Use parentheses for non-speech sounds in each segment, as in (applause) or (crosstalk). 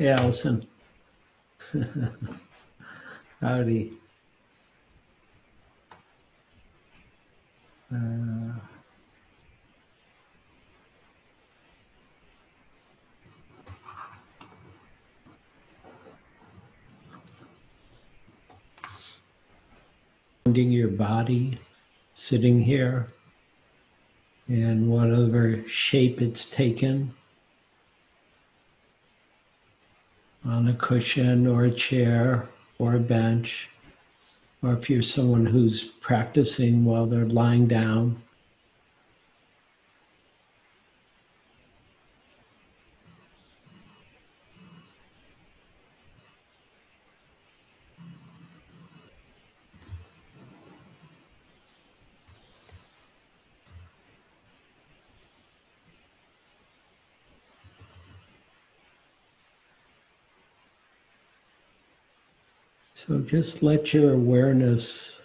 Hey, Allison. (laughs) Howdy. Uh, finding your body sitting here and whatever shape it's taken on a cushion or a chair or a bench, or if you're someone who's practicing while they're lying down. So just let your awareness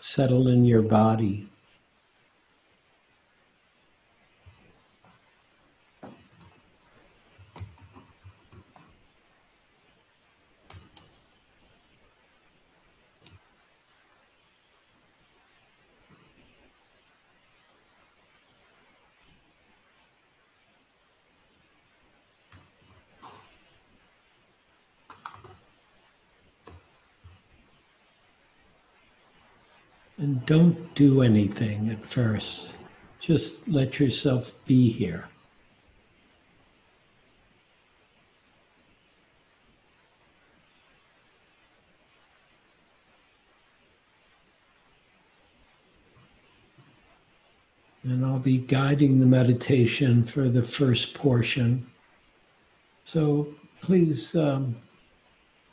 settle in your body. And don't do anything at first. Just let yourself be here. And I'll be guiding the meditation for the first portion. So please um,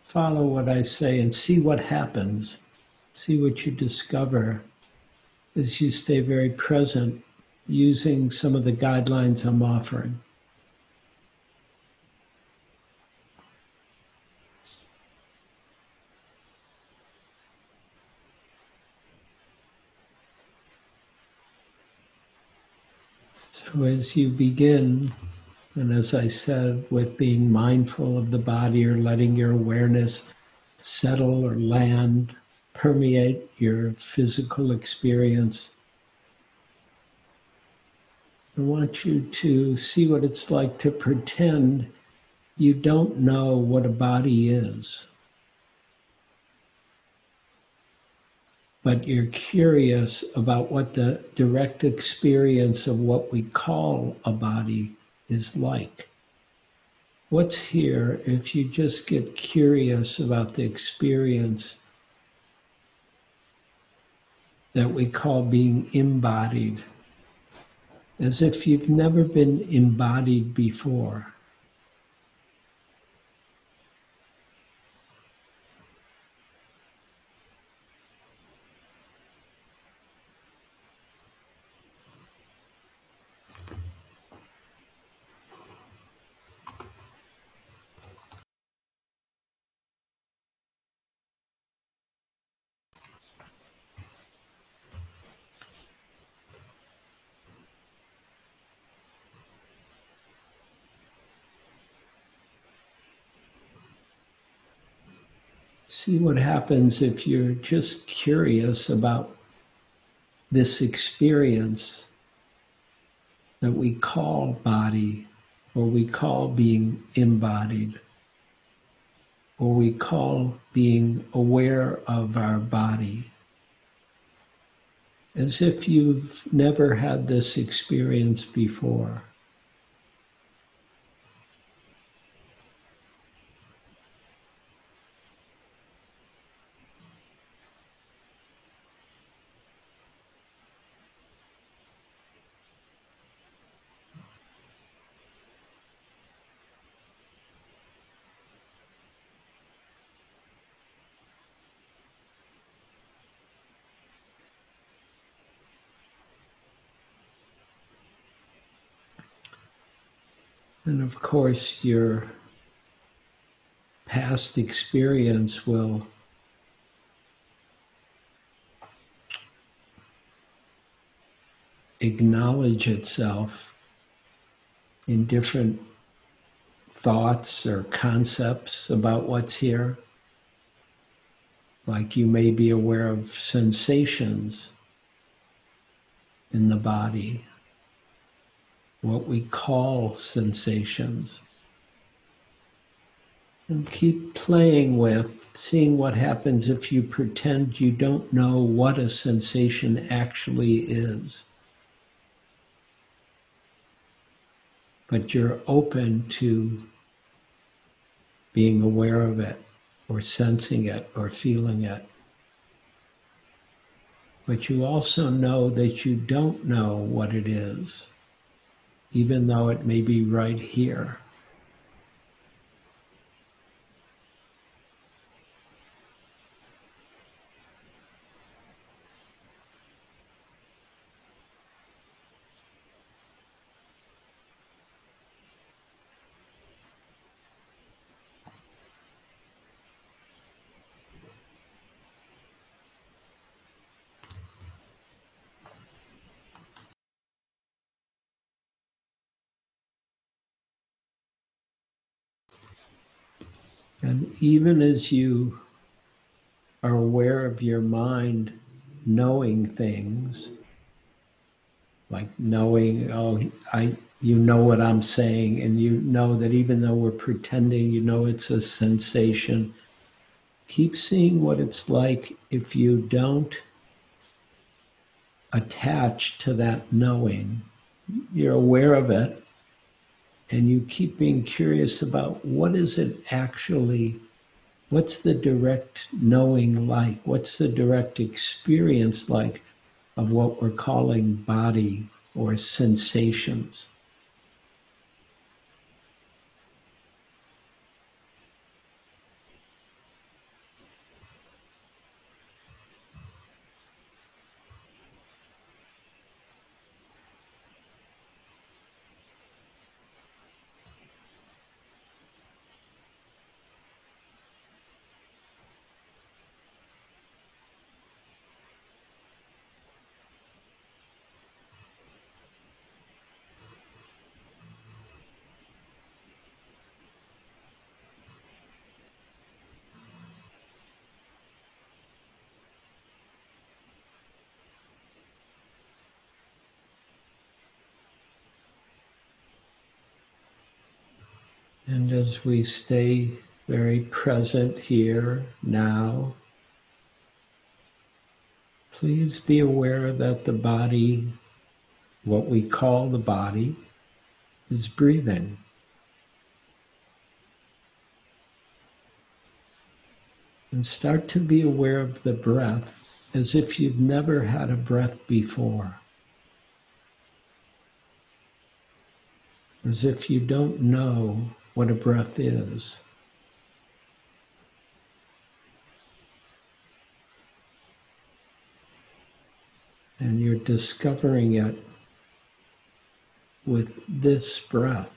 follow what I say and see what happens. See what you discover as you stay very present using some of the guidelines I'm offering. So, as you begin, and as I said, with being mindful of the body or letting your awareness settle or land permeate your physical experience. I want you to see what it's like to pretend you don't know what a body is. But you're curious about what the direct experience of what we call a body is like. What's here if you just get curious about the experience that we call being embodied, as if you've never been embodied before. See what happens if you're just curious about this experience that we call body, or we call being embodied, or we call being aware of our body. As if you've never had this experience before. And of course, your past experience will acknowledge itself in different thoughts or concepts about what's here. Like you may be aware of sensations in the body, what we call sensations. And keep playing with seeing what happens if you pretend you don't know what a sensation actually is. But you're open to being aware of it or sensing it or feeling it. But you also know that you don't know what it is, even though it may be right here. And even as you are aware of your mind knowing things, like knowing, oh, I, you know what I'm saying, and you know that even though we're pretending, you know it's a sensation. Keep seeing what it's like if you don't attach to that knowing. You're aware of it, and you keep being curious about what is it actually what's the direct knowing like? What's the direct experience like of what we're calling body or sensations And as we stay very present here now, please be aware that the body, what we call the body, is breathing. And start to be aware of the breath as if you've never had a breath before. As if you don't know what a breath is. And you're discovering it with this breath.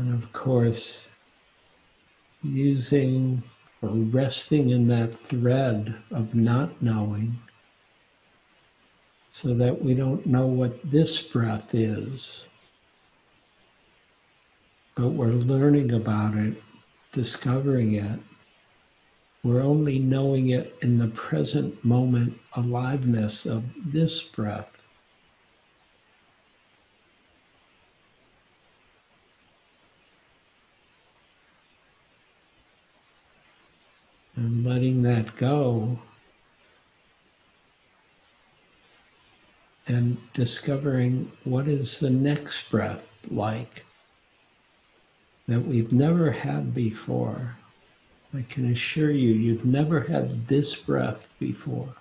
And of course, using or resting in that thread of not knowing so that we don't know what this breath is. But we're learning about it, discovering it. We're only knowing it in the present moment aliveness of this breath. and letting that go and discovering what is the next breath like that we've never had before. I can assure you, you've never had this breath before.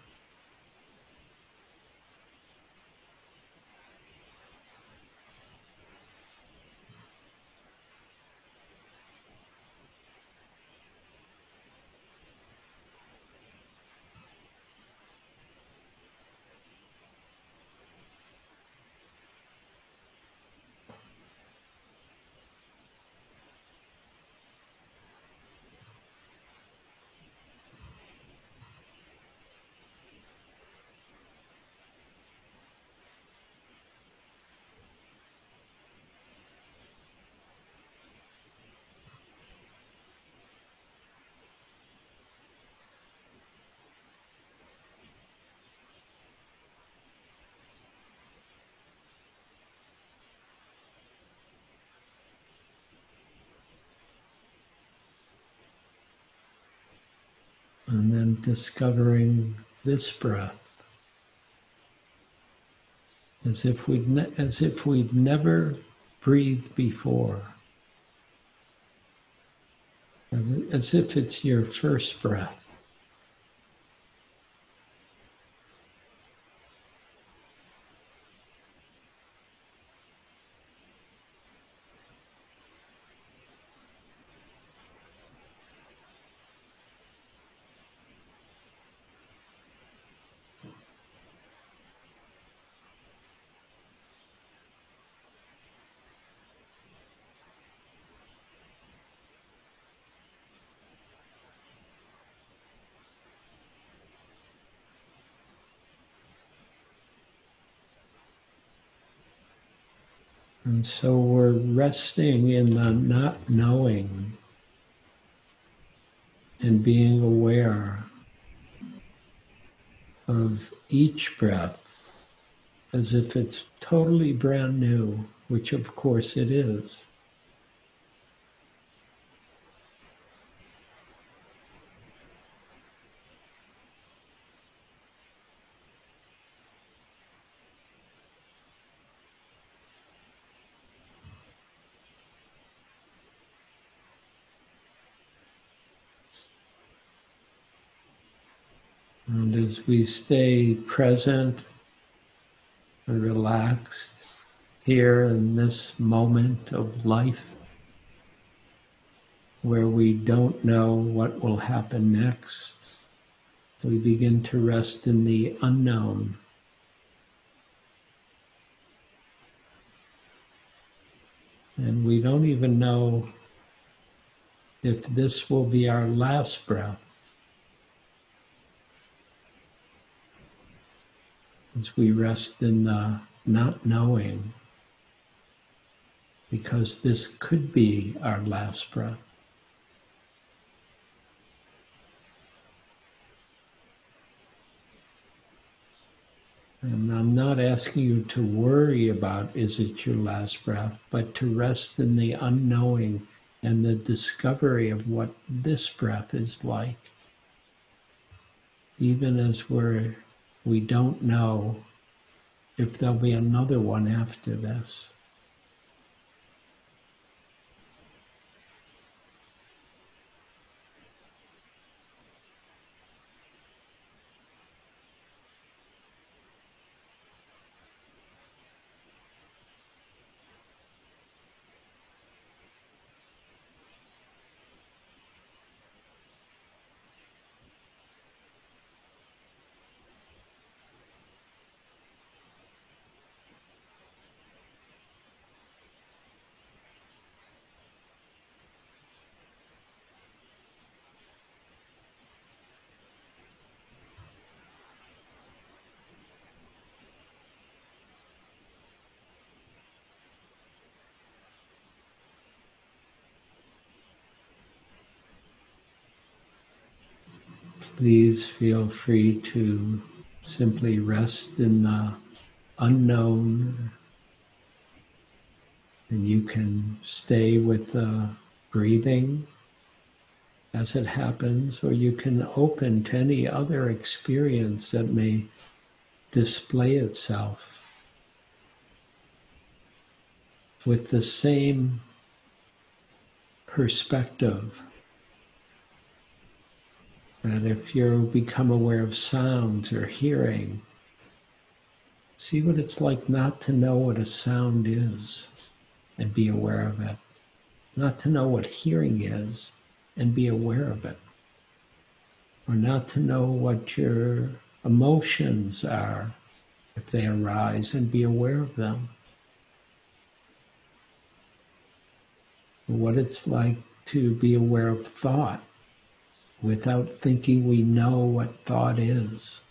Discovering this breath as if we'd, ne- as if we'd never breathed before. As if it's your first breath. And so we're resting in the not knowing and being aware of each breath as if it's totally brand new, which of course it is. As we stay present and relaxed here in this moment of life where we don't know what will happen next, we begin to rest in the unknown. And we don't even know if this will be our last breath. We rest in the not knowing, because this could be our last breath. And I'm not asking you to worry about is it your last breath, but to rest in the unknowing and the discovery of what this breath is like. Even as we're we don't know if there'll be another one after this. Please feel free to simply rest in the unknown. And you can stay with the breathing as it happens, or you can open to any other experience that may display itself with the same perspective that if you become aware of sounds or hearing, see what it's like not to know what a sound is and be aware of it, not to know what hearing is and be aware of it, or not to know what your emotions are if they arise and be aware of them. What it's like to be aware of thought without thinking we know what thought is.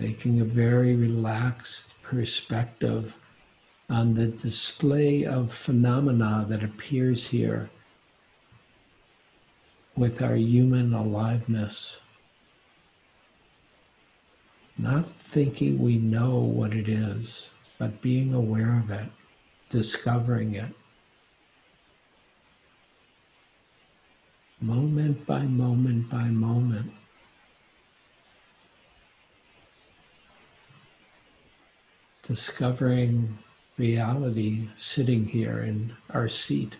Taking a very relaxed perspective on the display of phenomena that appears here with our human aliveness. Not thinking we know what it is, but being aware of it, discovering it. Moment by moment by moment. Discovering reality sitting here in our seat.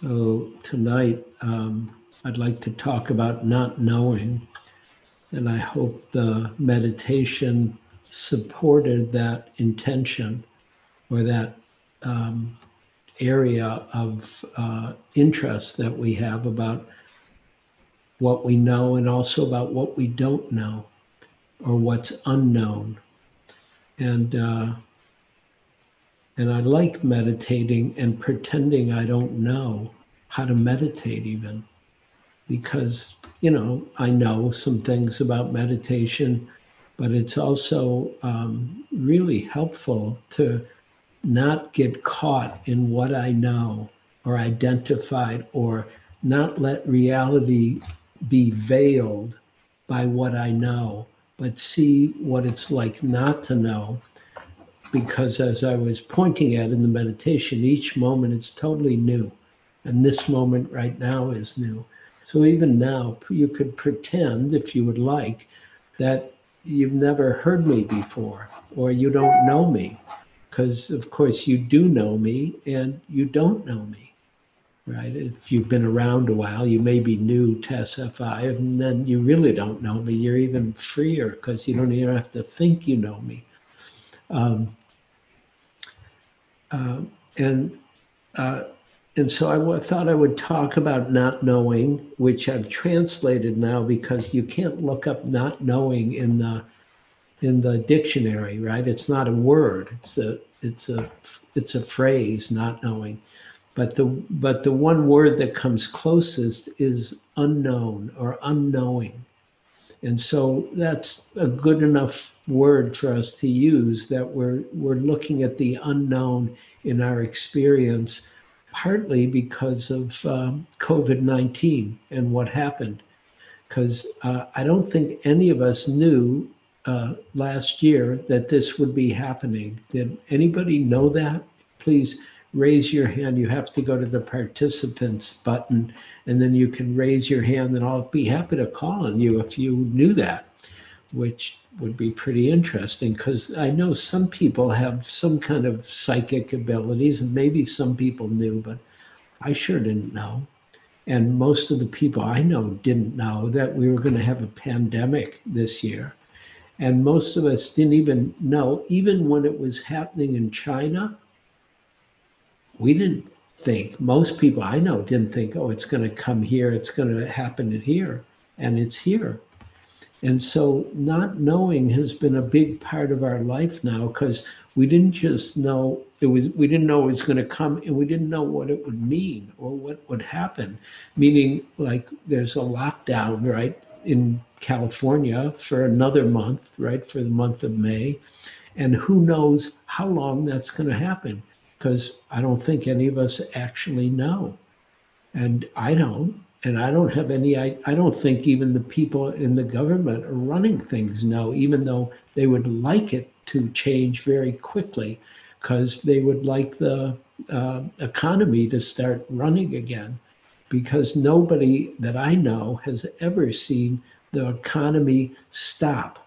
So tonight, um, I'd like to talk about not knowing. And I hope the meditation supported that intention or that um, area of uh, interest that we have about what we know and also about what we don't know or what's unknown. And uh, and I like meditating and pretending I don't know how to meditate, even. Because, you know, I know some things about meditation, but it's also um, really helpful to not get caught in what I know or identified or not let reality be veiled by what I know, but see what it's like not to know because as I was pointing at in the meditation, each moment is totally new. And this moment right now is new. So even now, you could pretend, if you would like, that you've never heard me before or you don't know me. Because, of course, you do know me and you don't know me, right? If you've been around a while, you may be new to SFI, and then you really don't know me. You're even freer because you don't even have to think you know me. Um, uh, and uh, and so I w- thought I would talk about not knowing, which I've translated now because you can't look up not knowing in the in the dictionary, right? It's not a word. It's a it's a it's a phrase, not knowing. But the but the one word that comes closest is unknown or unknowing. And so that's a good enough word for us to use that we're, we're looking at the unknown in our experience, partly because of um, COVID 19 and what happened. Because uh, I don't think any of us knew uh, last year that this would be happening. Did anybody know that? Please raise your hand. You have to go to the participants button and then you can raise your hand and I'll be happy to call on you if you knew that, which would be pretty interesting because I know some people have some kind of psychic abilities and maybe some people knew, but I sure didn't know. And most of the people I know didn't know that we were going to have a pandemic this year. And most of us didn't even know, even when it was happening in China, we didn't think, most people I know didn't think, oh, it's going to come here, it's going to happen here, and it's here. And so, not knowing has been a big part of our life now because we didn't just know it was, we didn't know it was going to come and we didn't know what it would mean or what would happen. Meaning, like, there's a lockdown, right, in California for another month, right, for the month of May. And who knows how long that's going to happen because I don't think any of us actually know. And I don't. And I don't have any, I, I don't think even the people in the government are running things know, even though they would like it to change very quickly because they would like the uh, economy to start running again. Because nobody that I know has ever seen the economy stop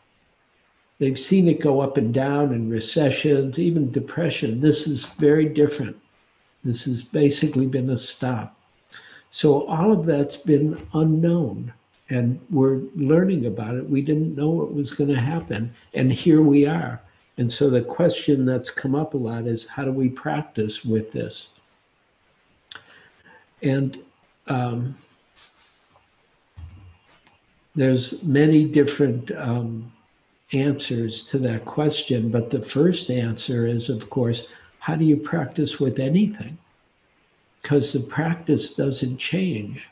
They've seen it go up and down in recessions, even depression. This is very different. This has basically been a stop. So all of that's been unknown and we're learning about it. We didn't know what was going to happen. And here we are. And so the question that's come up a lot is how do we practice with this? And um, there's many different um, answers to that question. But the first answer is, of course, how do you practice with anything? Because the practice doesn't change.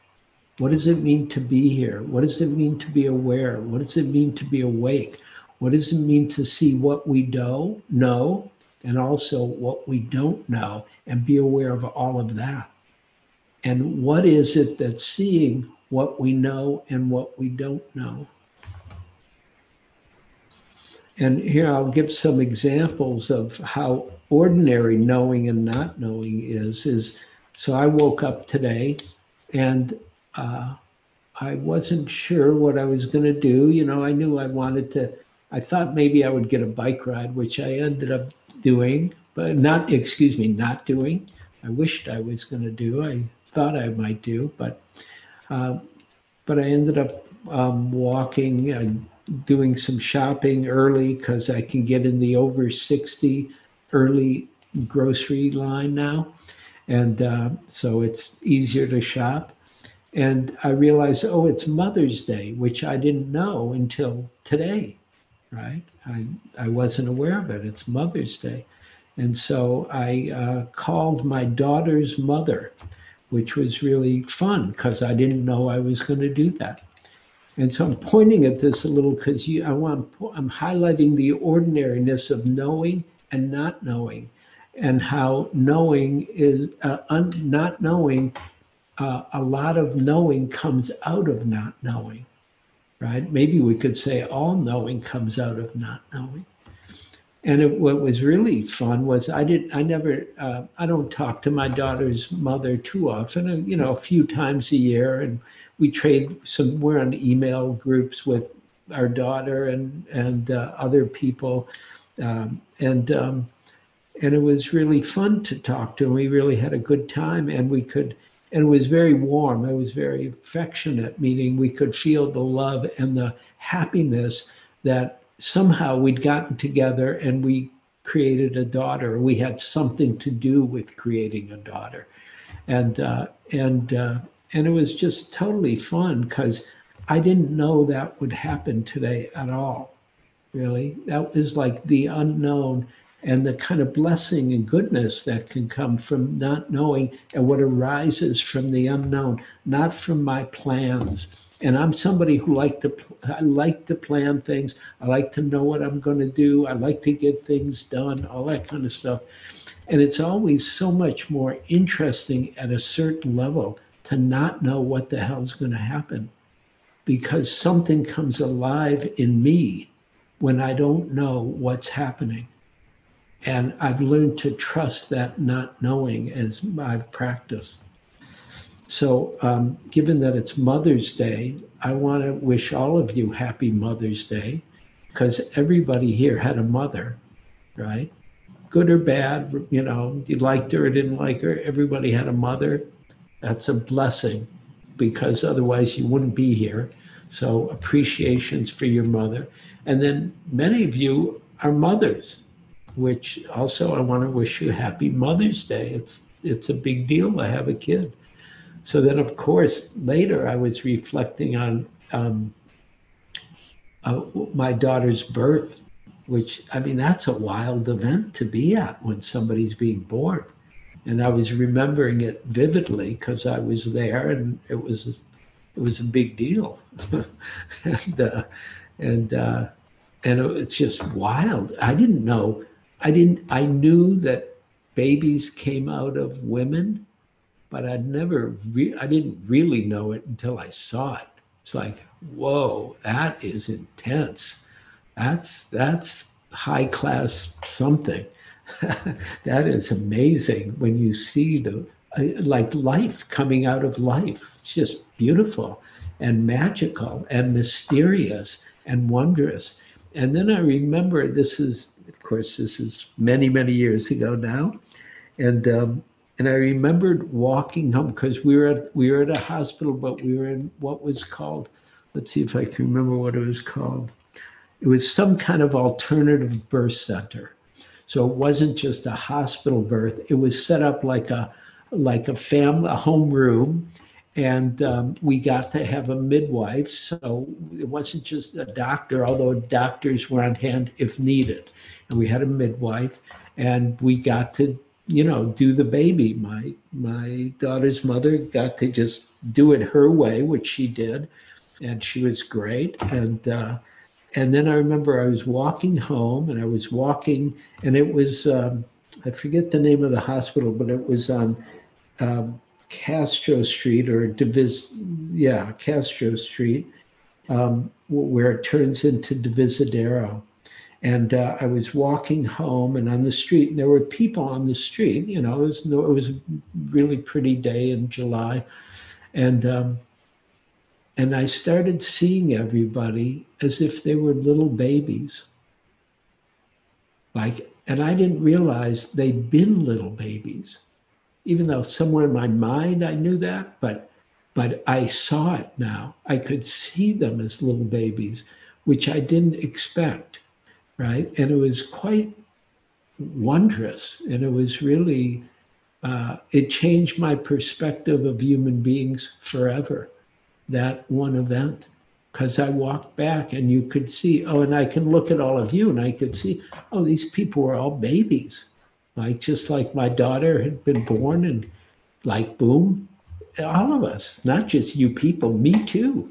What does it mean to be here? What does it mean to be aware? What does it mean to be awake? What does it mean to see what we do know and also what we don't know and be aware of all of that? And what is it that's seeing what we know and what we don't know? And here I'll give some examples of how ordinary knowing and not knowing is. Is so I woke up today and uh, I wasn't sure what I was going to do. You know, I knew I wanted to. I thought maybe I would get a bike ride, which I ended up doing, but not. Excuse me, not doing. I wished I was going to do. I thought I might do, but uh, but I ended up um, walking and doing some shopping early because I can get in the over 60 early grocery line now. And uh, so it's easier to shop. And I realized, oh, it's Mother's Day, which I didn't know until today, right? I, I wasn't aware of it. It's Mother's Day. And so I uh, called my daughter's mother, which was really fun because I didn't know I was going to do that. And so I'm pointing at this a little because I want I'm highlighting the ordinariness of knowing and not knowing, and how knowing is uh, un, not knowing. Uh, a lot of knowing comes out of not knowing, right? Maybe we could say all knowing comes out of not knowing. And it, what was really fun was I didn't, I never uh, I don't talk to my daughter's mother too often, you know, a few times a year, and we trade some. We're on email groups with our daughter and and uh, other people, um, and um, and it was really fun to talk to. And we really had a good time, and we could. And it was very warm. It was very affectionate, meaning we could feel the love and the happiness that somehow we'd gotten together and we created a daughter. We had something to do with creating a daughter, and uh, and uh, and it was just totally fun because I didn't know that would happen today at all. Really, that was like the unknown and the kind of blessing and goodness that can come from not knowing and what arises from the unknown, not from my plans. And I'm somebody who like to I like to plan things. I like to know what I'm going to do. I like to get things done, all that kind of stuff. And it's always so much more interesting at a certain level to not know what the hell's going to happen because something comes alive in me when I don't know what's happening. And I've learned to trust that not knowing as I've practiced. So, um, given that it's Mother's Day, I want to wish all of you happy Mother's Day because everybody here had a mother, right? Good or bad, you know, you liked her or didn't like her, everybody had a mother. That's a blessing because otherwise you wouldn't be here. So appreciations for your mother. And then many of you are mothers, which also I want to wish you happy Mother's Day. It's it's a big deal to have a kid. So then, of course, later I was reflecting on um, uh, my daughter's birth, which I mean that's a wild event to be at when somebody's being born and I was remembering it vividly because I was there, and it was it was a big deal, (laughs) and uh, and uh, and it's just wild. I didn't know. I didn't. I knew that babies came out of women, but I'd never. Re- I didn't really know it until I saw it. It's like, whoa, that is intense. That's that's high class something (laughs) that is amazing when you see the uh, like life coming out of life. It's just beautiful and magical and mysterious and wondrous. And then I remember this is, of course, this is many, many years ago now. And um, and I remembered walking home because we were at we were at a hospital, but we were in what was called, let's see if I can remember what it was called. It was some kind of alternative birth center. So it wasn't just a hospital birth; it was set up like a like a family, a home room, and um, we got to have a midwife. So it wasn't just a doctor, although doctors were on hand if needed, and we had a midwife, and we got to you know do the baby. My my daughter's mother got to just do it her way, which she did, and she was great, and. Uh, and then I remember I was walking home and I was walking, and it was, um, I forget the name of the hospital, but it was on um, Castro Street or Divis, yeah, Castro Street, um, where it turns into Divisadero. And uh, I was walking home and on the street, and there were people on the street. You know, it was, it was a really pretty day in July. And um, and I started seeing everybody as if they were little babies. Like, and I didn't realize they'd been little babies. Even though somewhere in my mind I knew that, but but I saw it now. I could see them as little babies, which I didn't expect, right? And it was quite wondrous, and it was really uh, it changed my perspective of human beings forever. That one event, because I walked back and you could see, oh, and I can look at all of you and I could see, oh, these people were all babies like just like my daughter had been born and like boom all of us not just you people me too.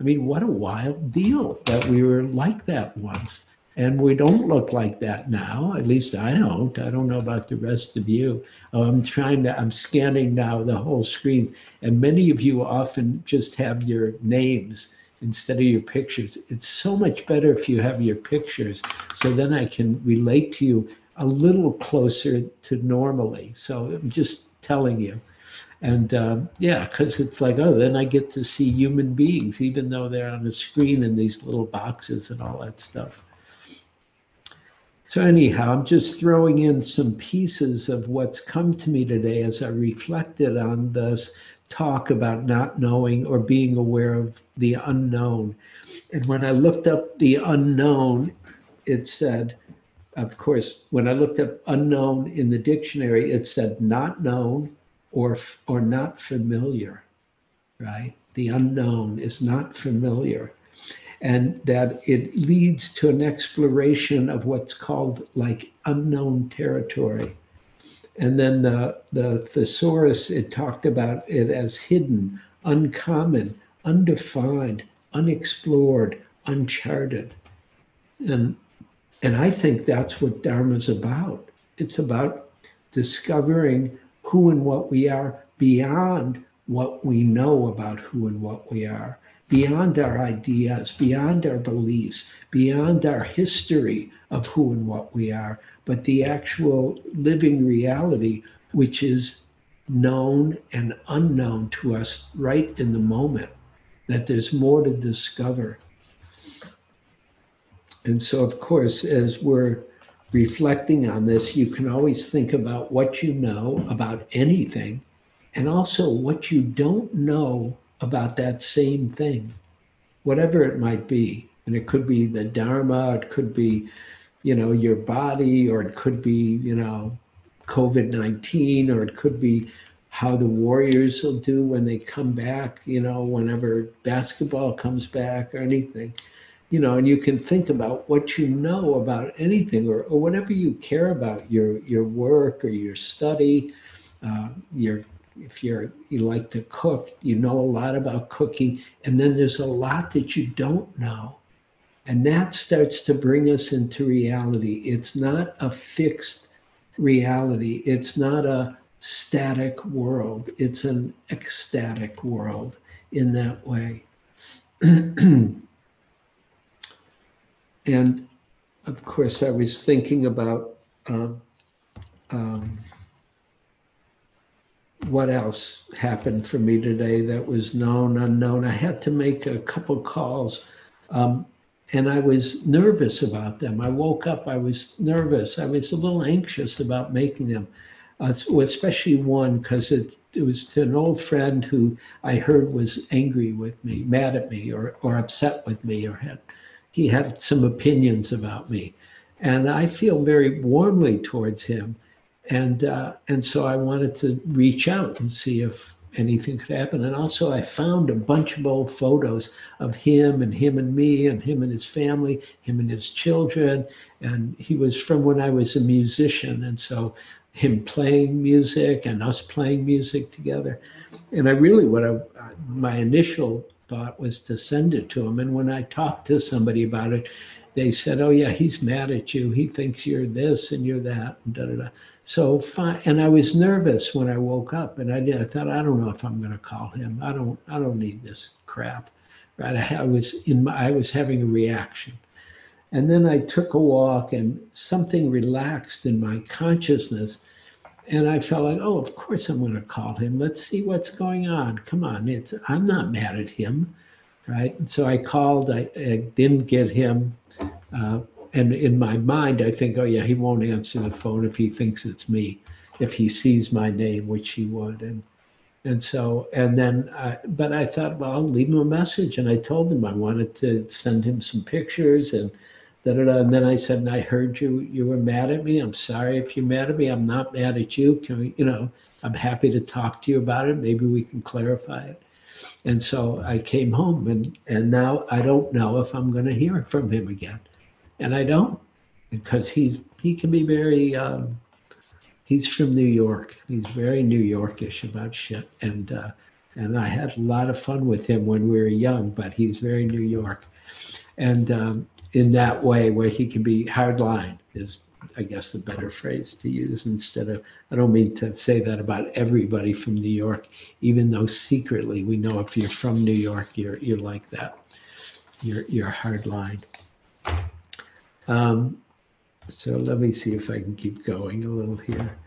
I mean what a wild deal that we were like that once. And we don't look like that now at least i don't. I don't know about the rest of you. Oh, i'm trying to i'm scanning now the whole screen. And many of you often just have your names instead of your pictures. It's so much better if you have your pictures. So then i can relate to you a little closer to normally. So I'm just telling you. And um, yeah, because it's like, oh, then I get to see human beings, even though they're on a screen in these little boxes and all that stuff. So, anyhow, I'm just throwing in some pieces of what's come to me today as I reflected on this talk about not knowing or being aware of the unknown. And when I looked up the unknown, it said, of course, when I looked up unknown in the dictionary, it said not known or, or not familiar, right? The unknown is not familiar. And that it leads to an exploration of what's called like unknown territory. And then the, the thesaurus, it talked about it as hidden, uncommon, undefined, unexplored, uncharted. And and I think that's what Dharma is about. It's about discovering who and what we are beyond what we know about who and what we are, beyond our ideas, beyond our beliefs, beyond our history of who and what we are, but the actual living reality, which is known and unknown to us right in the moment, that there's more to discover. And so, of course, as we're reflecting on this, you can always think about what you know about anything and also what you don't know about that same thing, whatever it might be. And it could be the Dharma, it could be, you know, your body, or it could be, you know, COVID 19, or it could be how the Warriors will do when they come back, you know, whenever basketball comes back or anything you know, and you can think about what you know about anything or, or whatever you care about, your your work or your study, uh, your if you're you like to cook, you know a lot about cooking, and then there's a lot that you don't know. And that starts to bring us into reality. It's not a fixed reality. It's not a static world. It's an ecstatic world in that way. (clears throat) And of course, I was thinking about um, um, what else happened for me today that was known, unknown. I had to make a couple calls. Um, and I was nervous about them. I woke up, I was nervous. I was a little anxious about making them, uh, especially one because it, it was to an old friend who I heard was angry with me, mad at me, or, or upset with me, or had he had some opinions about me. And I feel very warmly towards him. And, uh, and so I wanted to reach out and see if anything could happen. And also, I found a bunch of old photos of him and him and me and him and his family, him and his children. And he was from when I was a musician. And so, him playing music and us playing music together. And I really, what I, my initial thought was to send it to him. And when I talked to somebody about it, they said, "Oh yeah, he's mad at you. He thinks you're this and you're that." And da da da. So fine. And I was nervous when I woke up, and I did. I thought, I don't know if I'm going to call him. I don't. I don't need this crap. Right. I, I was in. My, I was having a reaction. And then I took a walk, and something relaxed in my consciousness and I felt like, oh, of course I'm going to call him. Let's see what's going on. Come on, it's I'm not mad at him, right? And so I called. I, I didn't get him, uh, and in my mind, I think, oh yeah, he won't answer the phone if he thinks it's me, if he sees my name, which he would. And and so, and then, I, but I thought, well, I'll leave him a message. And I told him I wanted to send him some pictures and da da da. And then I said, and I heard you, you were mad at me. I'm sorry if you're mad at me. I'm not mad at you. Can we, you know, I'm happy to talk to you about it. Maybe we can clarify it. And so I came home and, and now I don't know if I'm going to hear from him again. And I don't because he's, he can be very, um, he's from New York. He's very New Yorkish about shit. And, uh, and I had a lot of fun with him when we were young, but he's very New York. And um, in that way, where he can be hardline is, I guess, the better phrase to use instead of, I don't mean to say that about everybody from New York, even though secretly we know if you're from New York, you're, you're like that. You're, you're hardline. Um, so let me see if I can keep going a little here.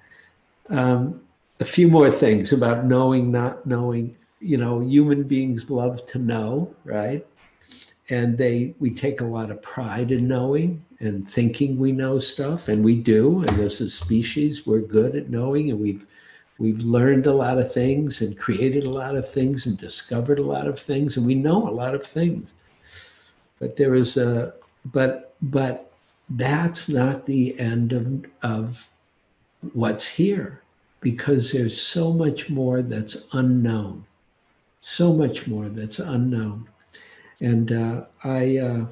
Um, a few more things about knowing, not knowing. You know, human beings love to know, right? And they we take a lot of pride in knowing and thinking we know stuff, and we do. And as a species, we're good at knowing, and we've we've learned a lot of things and created a lot of things and discovered a lot of things, and we know a lot of things. But there is a but but that's not the end of, of what's here because there's so much more that's unknown. So much more that's unknown. And uh, I, uh,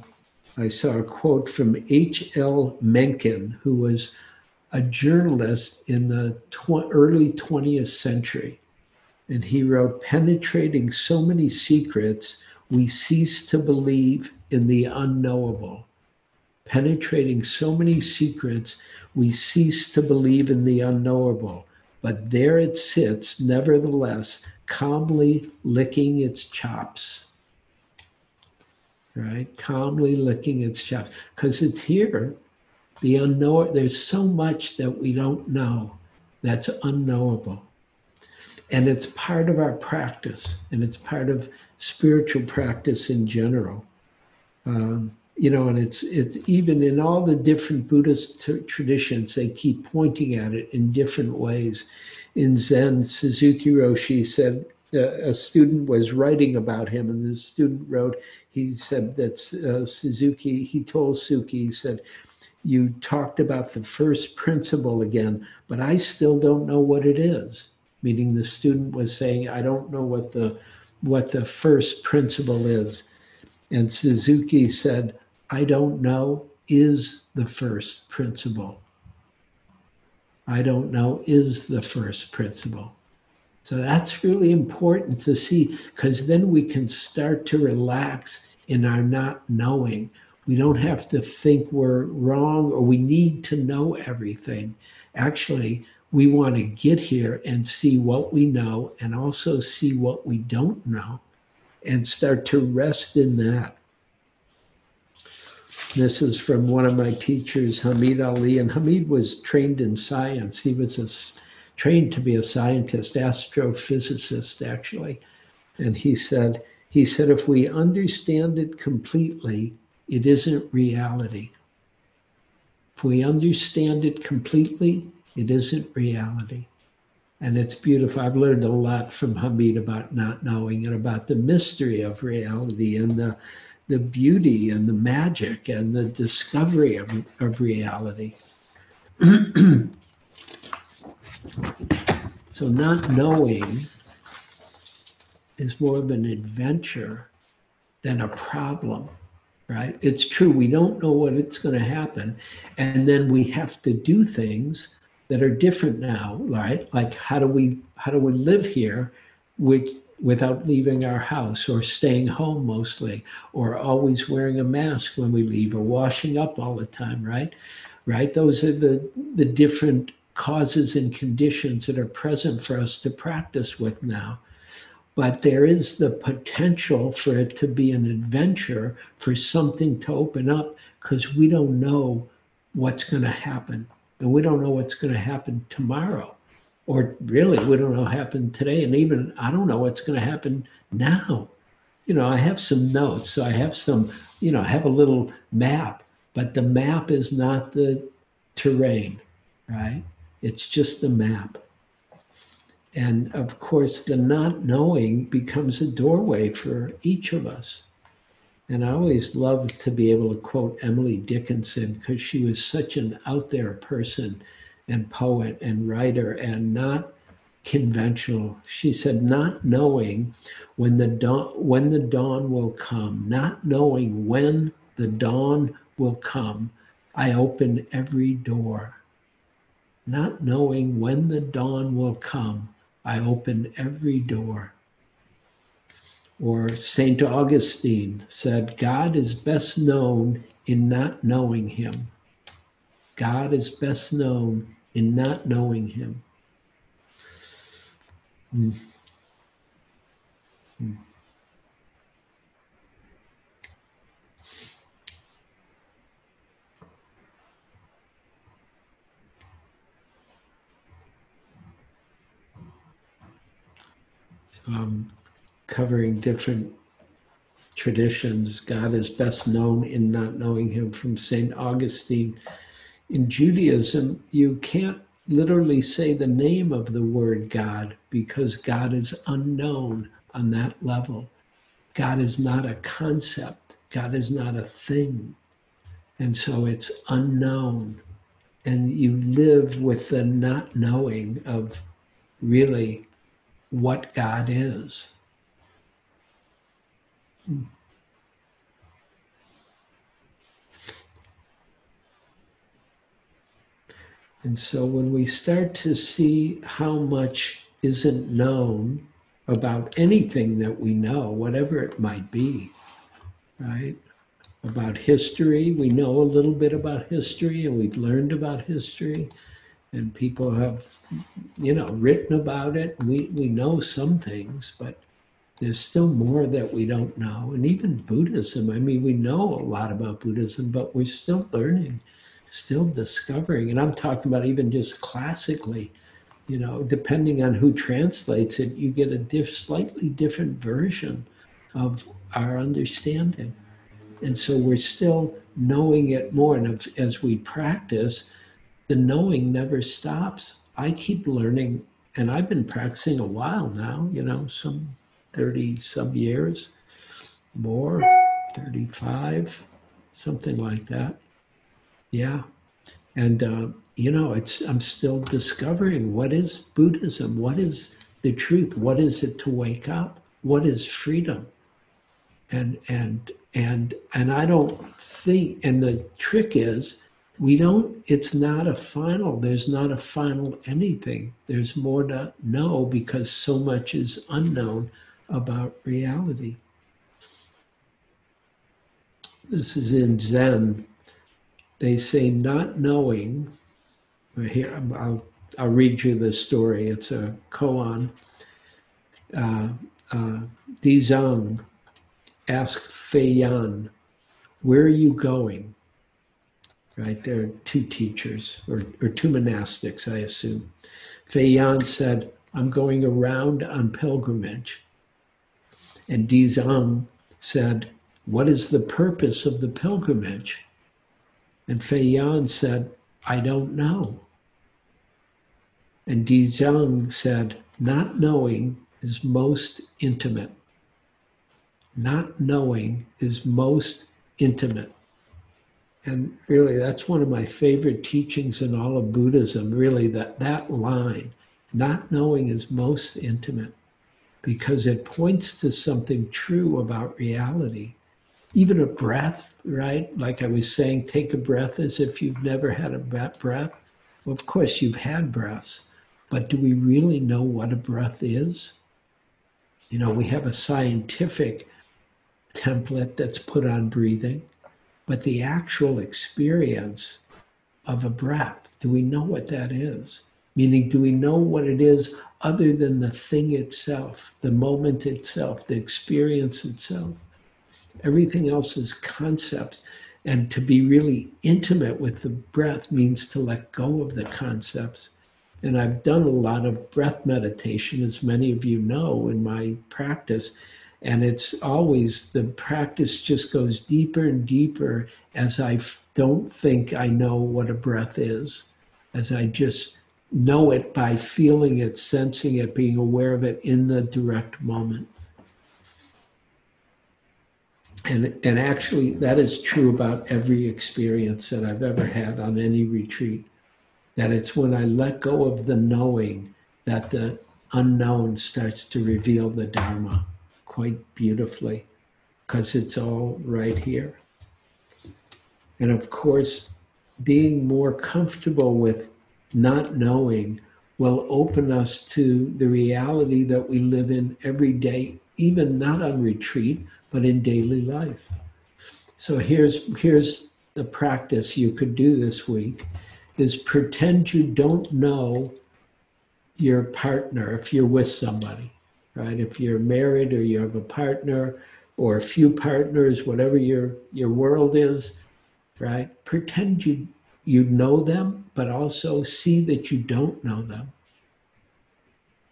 I saw a quote from H.L. Mencken, who was a journalist in the tw- early 20th century. And he wrote, Penetrating so many secrets, we cease to believe in the unknowable penetrating so many secrets, we cease to believe in the unknowable. But there it sits, nevertheless, calmly licking its chops. Right? Calmly licking its chops. Because it's here. The unknown, there's so much that we don't know that's unknowable. And it's part of our practice, and it's part of spiritual practice in general. Um, you know, and it's it's even in all the different Buddhist t- traditions, they keep pointing at it in different ways. In Zen, Suzuki Roshi said a student was writing about him, and the student wrote. He said that uh, Suzuki. He told Suki. He said, "You talked about the first principle again, but I still don't know what it is." Meaning, the student was saying, "I don't know what the what the first principle is." And Suzuki said, I don't know is the first principle. I don't know is the first principle. So that's really important to see because then we can start to relax in our not knowing. We don't have to think we're wrong or we need to know everything. Actually, we want to get here and see what we know and also see what we don't know and start to rest in that. This is from one of my teachers, Hameed Ali. And Hameed was trained in science. He was a, trained to be a scientist, astrophysicist, actually. And he said, he said, if we understand it completely, it isn't reality. If we understand it completely, it isn't reality. And it's beautiful. I've learned a lot from Hameed about not knowing and about the mystery of reality and the the beauty and the magic and the discovery of, of reality. (clears throat) so, not knowing is more of an adventure than a problem, right? It's true, we don't know what it's going to happen. And then we have to do things that are different now, right? Like, how do we how do we live here, which without leaving our house or staying home mostly or always wearing a mask when we leave or washing up all the time right right those are the the different causes and conditions that are present for us to practice with now. But there is the potential for it to be an adventure for something to open up because we don't know what's going to happen. And we don't know what's going to happen tomorrow or really we don't know what happened today and even i don't know what's going to happen now. You know i have some notes so i have some you know i have a little map but the map is not the terrain right It's just a map. And of course, the not knowing becomes a doorway for each of us. And I always love to be able to quote Emily Dickinson because she was such an out there person and poet and writer and not conventional. She said, not knowing when the dawn when the dawn will come, not knowing when the dawn will come, I open every door. Not knowing when the dawn will come, I open every door. Or St. Augustine said, God is best known in not knowing him. God is best known in not knowing him. Mm. Mm. Um, covering different traditions. God is best known in not knowing him from St. Augustine. In Judaism, you can't literally say the name of the word God because God is unknown on that level. God is not a concept, God is not a thing. And so it's unknown. And you live with the not knowing of really what God is. Hmm. And so when we start to see how much isn't known about anything that we know, whatever it might be, right? About history, we know a little bit about history and we've learned about history and people have, you know, written about it. We, we know some things, but there's still more that we don't know. And even Buddhism, I mean, we know a lot about Buddhism, but we're still learning still discovering. And I'm talking about even just classically, you know, depending on who translates it, you get a diff, slightly different version of our understanding. And so we're still knowing it more. And if, as we practice, the knowing never stops. I keep learning, and I've been practicing a while now, you know, some 30 some years, more, 35, something like that. Yeah. And, uh, you know, it's, I'm still discovering what is Buddhism? What is the truth? What is it to wake up? What is freedom? And, and, and, and I don't think, and the trick is, we don't, it's not a final, there's not a final anything. There's more to know because so much is unknown about reality. This is in Zen they say not knowing. Here, I'll, I'll read you the story. It's a koan. Uh, uh, Dizang asked Fayan, Where are you going? Right, there are two teachers, or, or two monastics, I assume. Fayan said, I'm going around on pilgrimage. And Dizang said, What is the purpose of the pilgrimage? And Fayan said, I don't know. And Dizang said, not knowing is most intimate. Not knowing is most intimate. And really, that's one of my favorite teachings in all of Buddhism, really, that, that line, not knowing is most intimate, because it points to something true about reality even a breath, right? Like I was saying, take a breath as if you've never had a breath. Well, of course, you've had breaths, but do we really know what a breath is? You know, we have a scientific template that's put on breathing, but the actual experience of a breath, do we know what that is? Meaning, do we know what it is other than the thing itself, the moment itself, the experience itself? Everything else is concepts. And to be really intimate with the breath means to let go of the concepts. And I've done a lot of breath meditation, as many of you know, in my practice. And it's always the practice just goes deeper and deeper as I don't think I know what a breath is, as I just know it by feeling it, sensing it, being aware of it in the direct moment. And, and actually, that is true about every experience that I've ever had on any retreat. That it's when I let go of the knowing that the unknown starts to reveal the Dharma quite beautifully, because it's all right here. And of course, being more comfortable with not knowing will open us to the reality that we live in every day, even not on retreat, but in daily life. So here's here's the practice you could do this week is pretend you don't know your partner if you're with somebody, right? If you're married or you have a partner or a few partners, whatever your your world is, right? Pretend you you know them, but also see that you don't know them.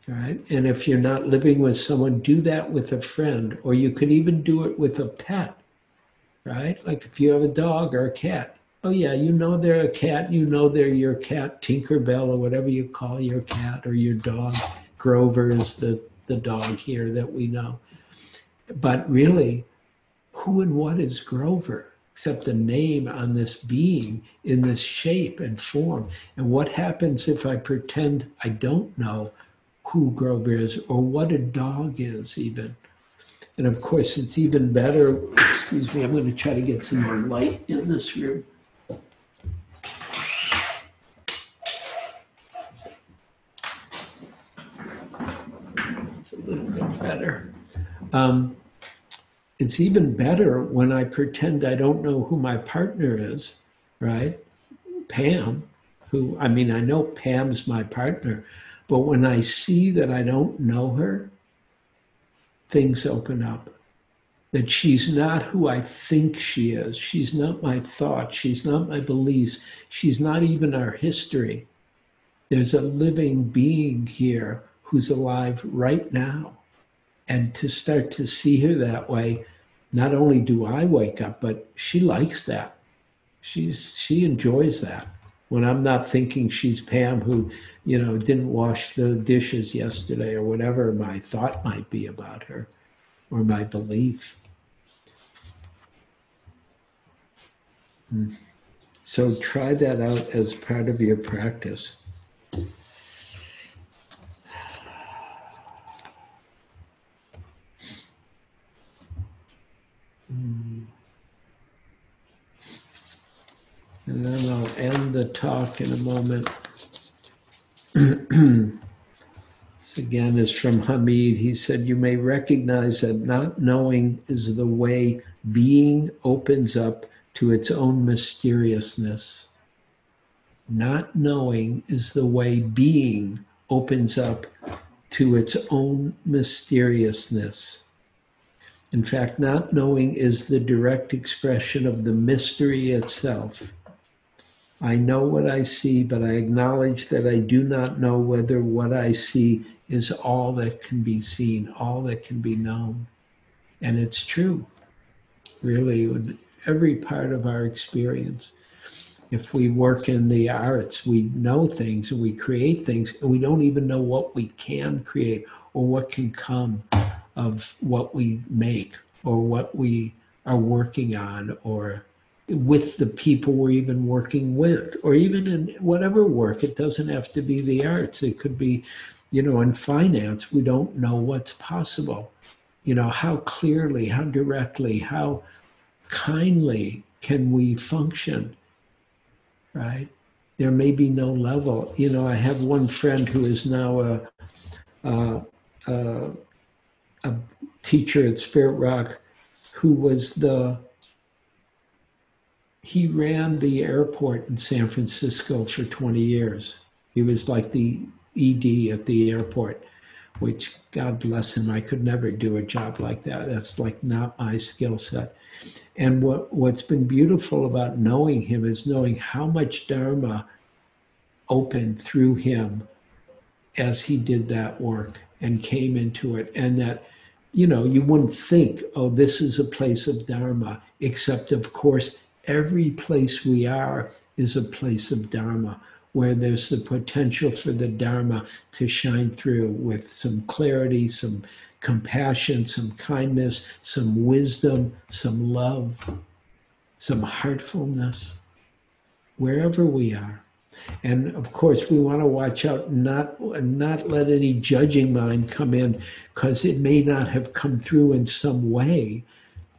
Right? And if you're not living with someone, do that with a friend, or you could even do it with a pet, right? Like if you have a dog or a cat. Oh, yeah, you know they're a cat, you know they're your cat, Tinkerbell, or whatever you call your cat or your dog. Grover is the, the dog here that we know. But really, who and what is Grover? except a name on this being in this shape and form. And what happens if I pretend I don't know who Grover is or what a dog is, even? And of course, it's even better. Excuse me, I'm going to try to get some more light in this room. It's a little bit better. Um, it's even better when I pretend I don't know who my partner is, right? Pam, who, I mean, I know Pam's my partner, but when I see that I don't know her, things open up. That she's not who I think she is. She's not my thoughts. She's not my beliefs. She's not even our history. There's a living being here who's alive right now and to start to see her that way, not only do I wake up, but she likes that. She's she enjoys that. When I'm not thinking she's Pam who, you know, didn't wash the dishes yesterday or whatever my thought might be about her or my belief. Hmm. So try that out as part of your practice. Hmm. And then I'll end the talk in a moment. (clears throat) this again is from Hameed. He said, You may recognize that not knowing is the way being opens up to its own mysteriousness. Not knowing is the way being opens up to its own mysteriousness. In fact, not knowing is the direct expression of the mystery itself. I know what I see, but I acknowledge that I do not know whether what I see is all that can be seen, all that can be known. And it's true, really, in every part of our experience. If we work in the arts, we know things and we create things, and we don't even know what we can create or what can come of what we make or what we are working on or with the people we're even working with or even in whatever work. It doesn't have to be the arts. It could be you know in finance we don't know what's possible. You know how clearly how directly how kindly can we function right? There may be no level. You know i have one friend who is now a, a teacher at Spirit Rock who was the he ran the airport in San Francisco for 20 years. He was like the ED at the airport, which God bless him, I could never do a job like that. That's like not my skill set. And what, what's been beautiful about knowing him is knowing how much Dharma opened through him as he did that work and came into it. And that, you know, you wouldn't think, oh, this is a place of Dharma, except, of course, every place we are is a place of Dharma. where there's the potential for the Dharma to shine through with some clarity, some compassion, some kindness, some wisdom, some love, some heartfulness, wherever we are. And of course, we want to watch out not not let any judging mind come in, because it may not have come through in some way.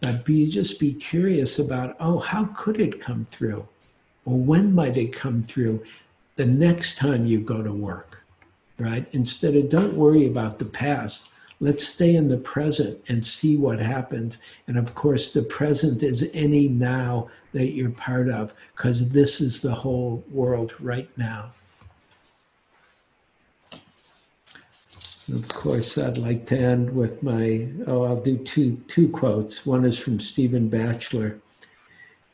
But be just be curious about, oh, how could it come through? Or when might it come through? The next time you go to work, right? Instead of don't worry about the past Let's stay in the present and see what happens. And of course, the present is any now that you're part of, because this is the whole world right now. Of course, I'd like to end with my, oh, I'll do two, two quotes. One is from Stephen Batchelor.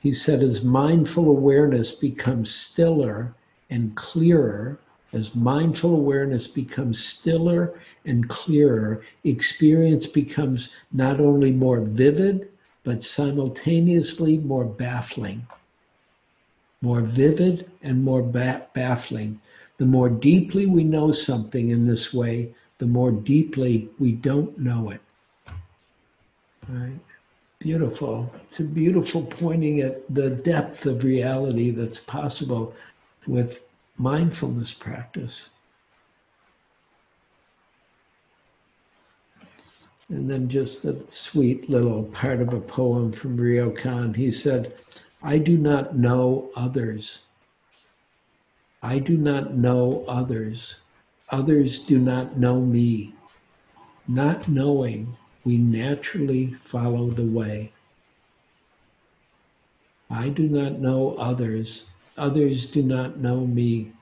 He said, as mindful awareness becomes stiller and clearer, as mindful awareness becomes stiller and clearer, experience becomes not only more vivid, but simultaneously more baffling. More vivid and more ba- baffling. The more deeply we know something in this way, the more deeply we don't know it. Right? Beautiful. It's a beautiful pointing at the depth of reality that's possible with mindfulness practice. And then just a sweet little part of a poem from Ryokan. He said, I do not know others. I do not know others. Others do not know me. Not knowing, we naturally follow the way. I do not know others. Others do not know me.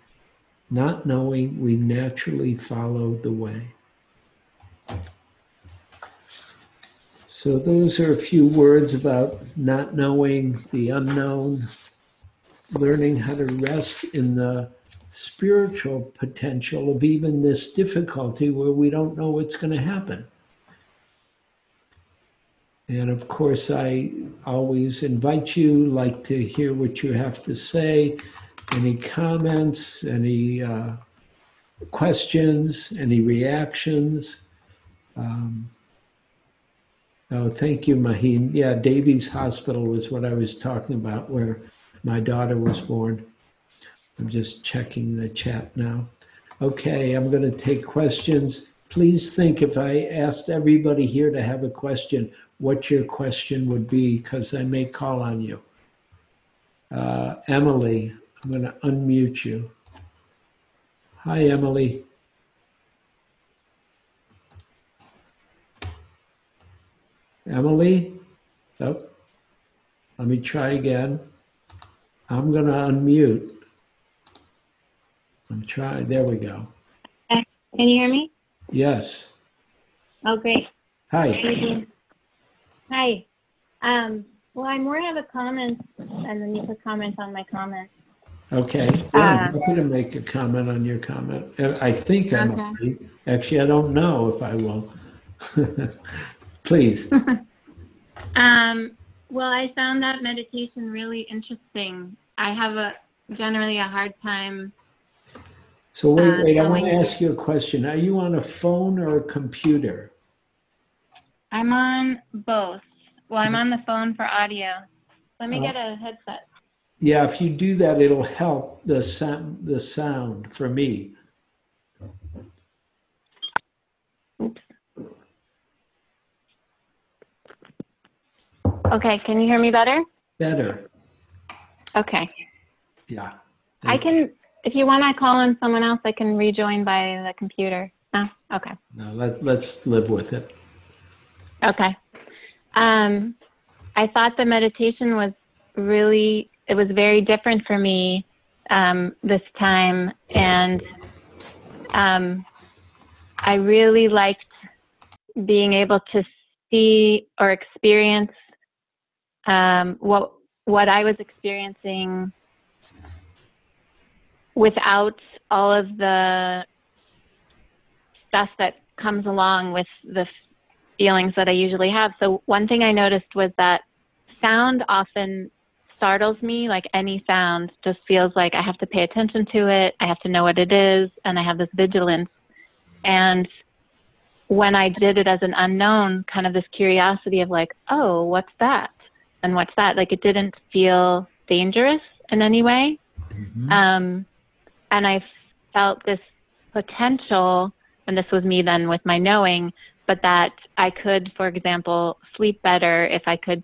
Not knowing, we naturally follow the way. So, those are a few words about not knowing the unknown, learning how to rest in the spiritual potential of even this difficulty where we don't know what's going to happen. And of course, I always invite you, like to hear what you have to say. Any comments, any uh, questions, any reactions? Um, oh, thank you, Maheen. Yeah, Davies Hospital was what I was talking about, where my daughter was born. I'm just checking the chat now. Okay, I'm going to take questions. Please think if I asked everybody here to have a question, what your question would be because I may call on you. Uh, Emily, I'm going to unmute you. Hi, Emily. Emily? Oh, let me try again. I'm going to unmute. I'm trying. There we go. Can you hear me? Yes. Oh, great. Hi. Hi. Um, well, I more have a comment, and then you could comment on my comment. Okay. Yeah, I'm happy to make a comment on your comment. Uh, I think I'm Okay. Actually, I don't know if I will. (laughs) Please. (laughs) Um, well, I found that meditation really interesting. I have a generally a hard time. So wait, Uh, wait, I want to ask you a question. Are you on a phone or a computer? I'm on both. Well, I'm on the phone for audio. Let me Oh. get a headset. Yeah, if you do that, it'll help the sound, the sound for me. Okay, can you hear me better? Better. Okay. Yeah. I can, if you want to call on someone else, I can rejoin by the computer. Oh, okay. No, let, let's live with it. Okay. Um, I thought the meditation was really, it was very different for me um, this time. And um, I really liked being able to see or experience um, what, what I was experiencing without all of the stuff that comes along with the feelings that I usually have. So one thing I noticed was that sound often startles me, like any sound, just feels like I have to pay attention to it. I have to know what it is, and I have this vigilance. And when I did it as an unknown, kind of this curiosity of like, oh, what's that? And what's that? Like it didn't feel dangerous in any way. Mhm. Um, and I felt this potential, and this was me then with my knowing, but that I could, for example, sleep better if I could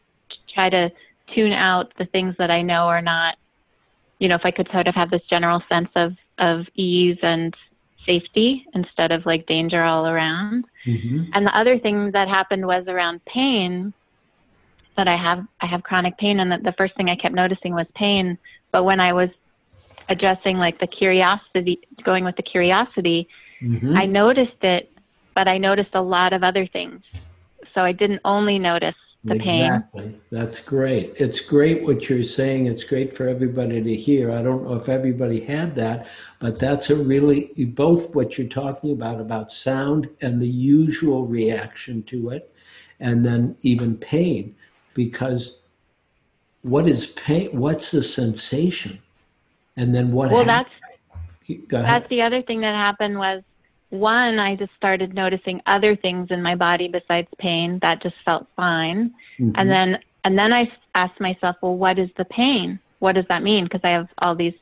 try to tune out the things that I know are not, you know, if I could sort of have this general sense of, of ease and safety instead of like danger all around. Mhm. And the other thing that happened was around pain that I have I have chronic pain and that the first thing I kept noticing was pain. But when I was addressing like the curiosity going with the curiosity, Mhm. I noticed it, but I noticed a lot of other things. So I didn't only notice the pain. That's great. It's great what you're saying. It's great for everybody to hear. I don't know if everybody had that, but that's a really both what you're talking about about sound and the usual reaction to it, and then even pain, because what is pain? What's the sensation? And then what? Well, hap- that's that's the other thing that happened was one i just started noticing other things in my body besides pain that just felt fine Mhm. and then and then I asked myself well what is the pain what does that mean because i have all these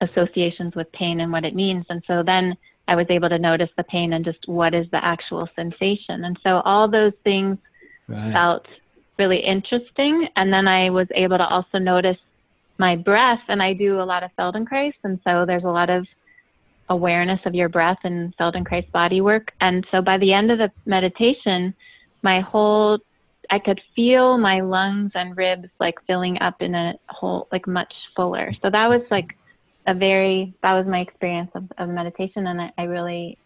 associations with pain and what it means and so then i was able to notice the pain and just what is the actual sensation and so all those things right. felt really interesting. And then I was able to also notice my breath, and I do a lot of Feldenkrais, and so there's a lot of awareness of your breath and Feldenkrais body work. And so by the end of the meditation, my whole I could feel my lungs and ribs like filling up in a whole like much fuller. So that was like a very that was my experience of, of meditation, and I, I really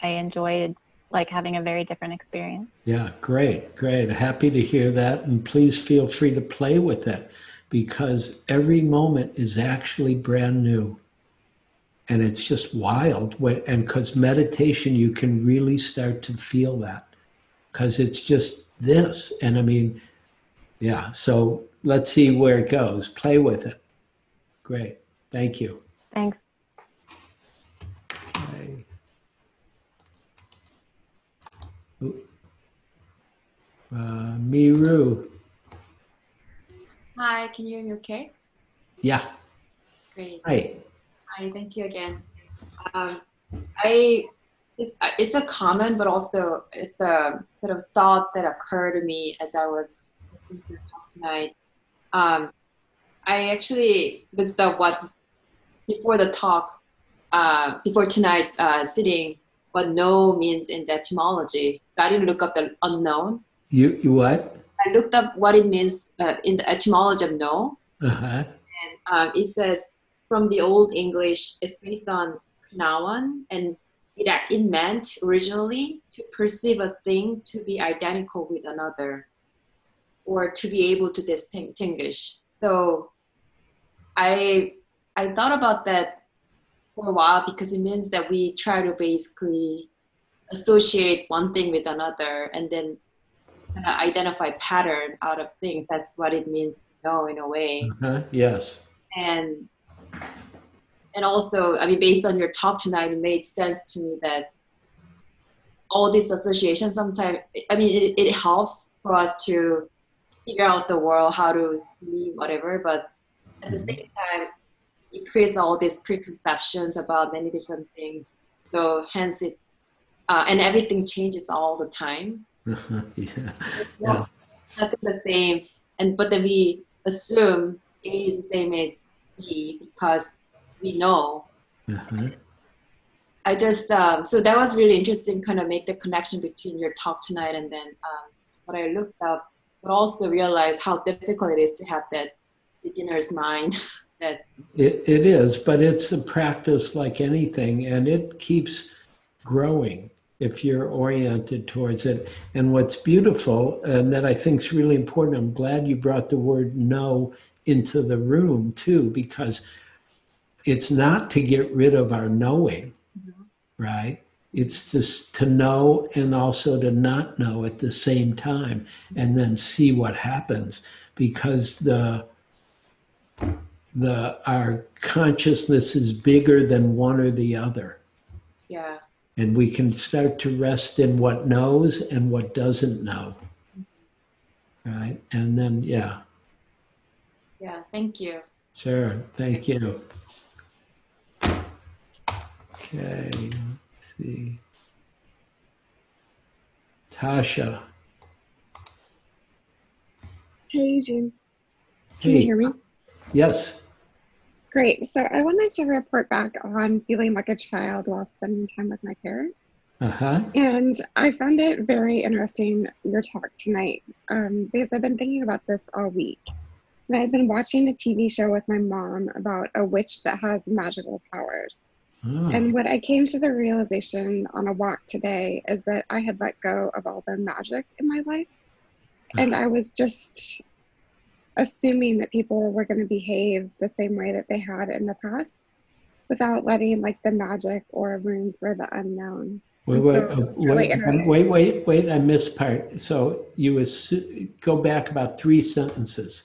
I enjoyed like having a very different experience. Yeah, great, great. Happy to hear that. And please feel free to play with it because every moment is actually brand new. And it's just wild. When, and because meditation, you can really start to feel that because it's just this. And I mean, yeah, so let's see where it goes. Play with it. Great. Thank you. Thanks. Okay. Oop. Uh, Miru. Hi, can you hear me okay? Yeah. Great. Hi. Hi, thank you again. Um, I it's, it's a comment, but also it's a sort of thought that occurred to me as I was listening to your talk tonight. Um, I actually looked up what before the talk, uh, before tonight's uh, sitting, what "no" means in the etymology. So I didn't look up the unknown. You you what? I looked up what it means uh, in the etymology of "no." Uh-huh. um, it says from the old English, it's based on Knawan, and it, it meant originally to perceive a thing to be identical with another or to be able to distinguish. So I, I thought about that for a while because it means that we try to basically associate one thing with another and then kind of identify pattern out of things. That's what it means to know in a way Uh-huh. Yes. and and also i mean based on your talk tonight it made sense to me that all these associations sometimes i mean it, it helps for us to figure out the world how to believe whatever but at the same time it creates all these preconceptions about many different things so hence it uh, and everything changes all the time. (laughs) Yeah. Yeah. nothing the same and but then we assume a is the same as because we know Uh-huh. i just um, so that was really interesting kind of make the connection between your talk tonight and then um, what i looked up but also realize how difficult it is to have that beginner's mind (laughs) that It, it is, but it's a practice like anything, and it keeps growing if you're oriented towards it. And what's beautiful, and that I think is really important, I'm glad you brought the word no into the room too, because it's not to get rid of our knowing, mm-hmm. right? It's just to know and also to not know at the same time, and then see what happens. Because the the our consciousness is bigger than one or the other. Yeah. And we can start to rest in what knows and what doesn't know. Mm-hmm. Right? And then, yeah, Yeah. Thank you. sure. Thank you. Okay, let's see. Tasha. Hey, Eugene. Can you hear me? yes. Great. So I wanted to report back on feeling like a child while spending time with my parents. Uh huh. And I found it very interesting, your talk tonight, um, because I've been thinking about this all week. And I had been watching a TV show with my mom about a witch that has magical powers. Oh, And what I came to the realization on a walk today is that I had let go of all the magic in my life. And I was just assuming that people were going to behave the same way that they had in the past without letting like the magic or room for the unknown. Wait, wait, So uh, really wait, wait, wait, wait, I missed part. So you assu- go back about three sentences.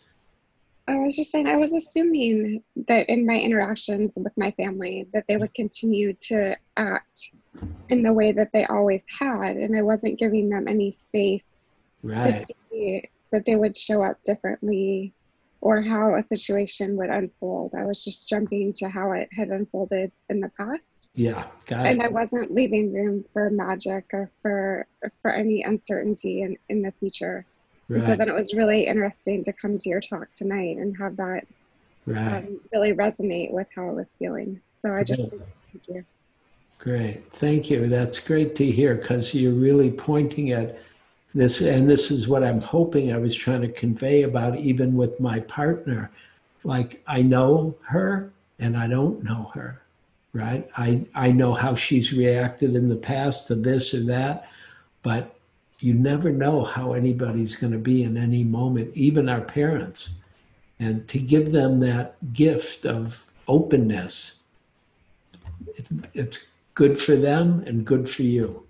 I was just saying, I was assuming that in my interactions with my family, that they would continue to act in the way that they always had, and I wasn't giving them any space Right, to see that they would show up differently or how a situation would unfold. I was just jumping to how it had unfolded in the past. yeah, got And I wasn't leaving room for magic or for for any uncertainty in, in the future. And so then it was really interesting to come to your talk tonight and have that right, um, really resonate with how I was feeling. So I just Good. thank you. great. Thank you. That's great to hear because you're really pointing at this, and this is what I'm hoping I was trying to convey about even with my partner. Like, I know her and I don't know her, right? I, I know how she's reacted in the past to this or that, but you never know how anybody's going to be in any moment, even our parents. And to give them that gift of openness, it, it's good for them and good for you.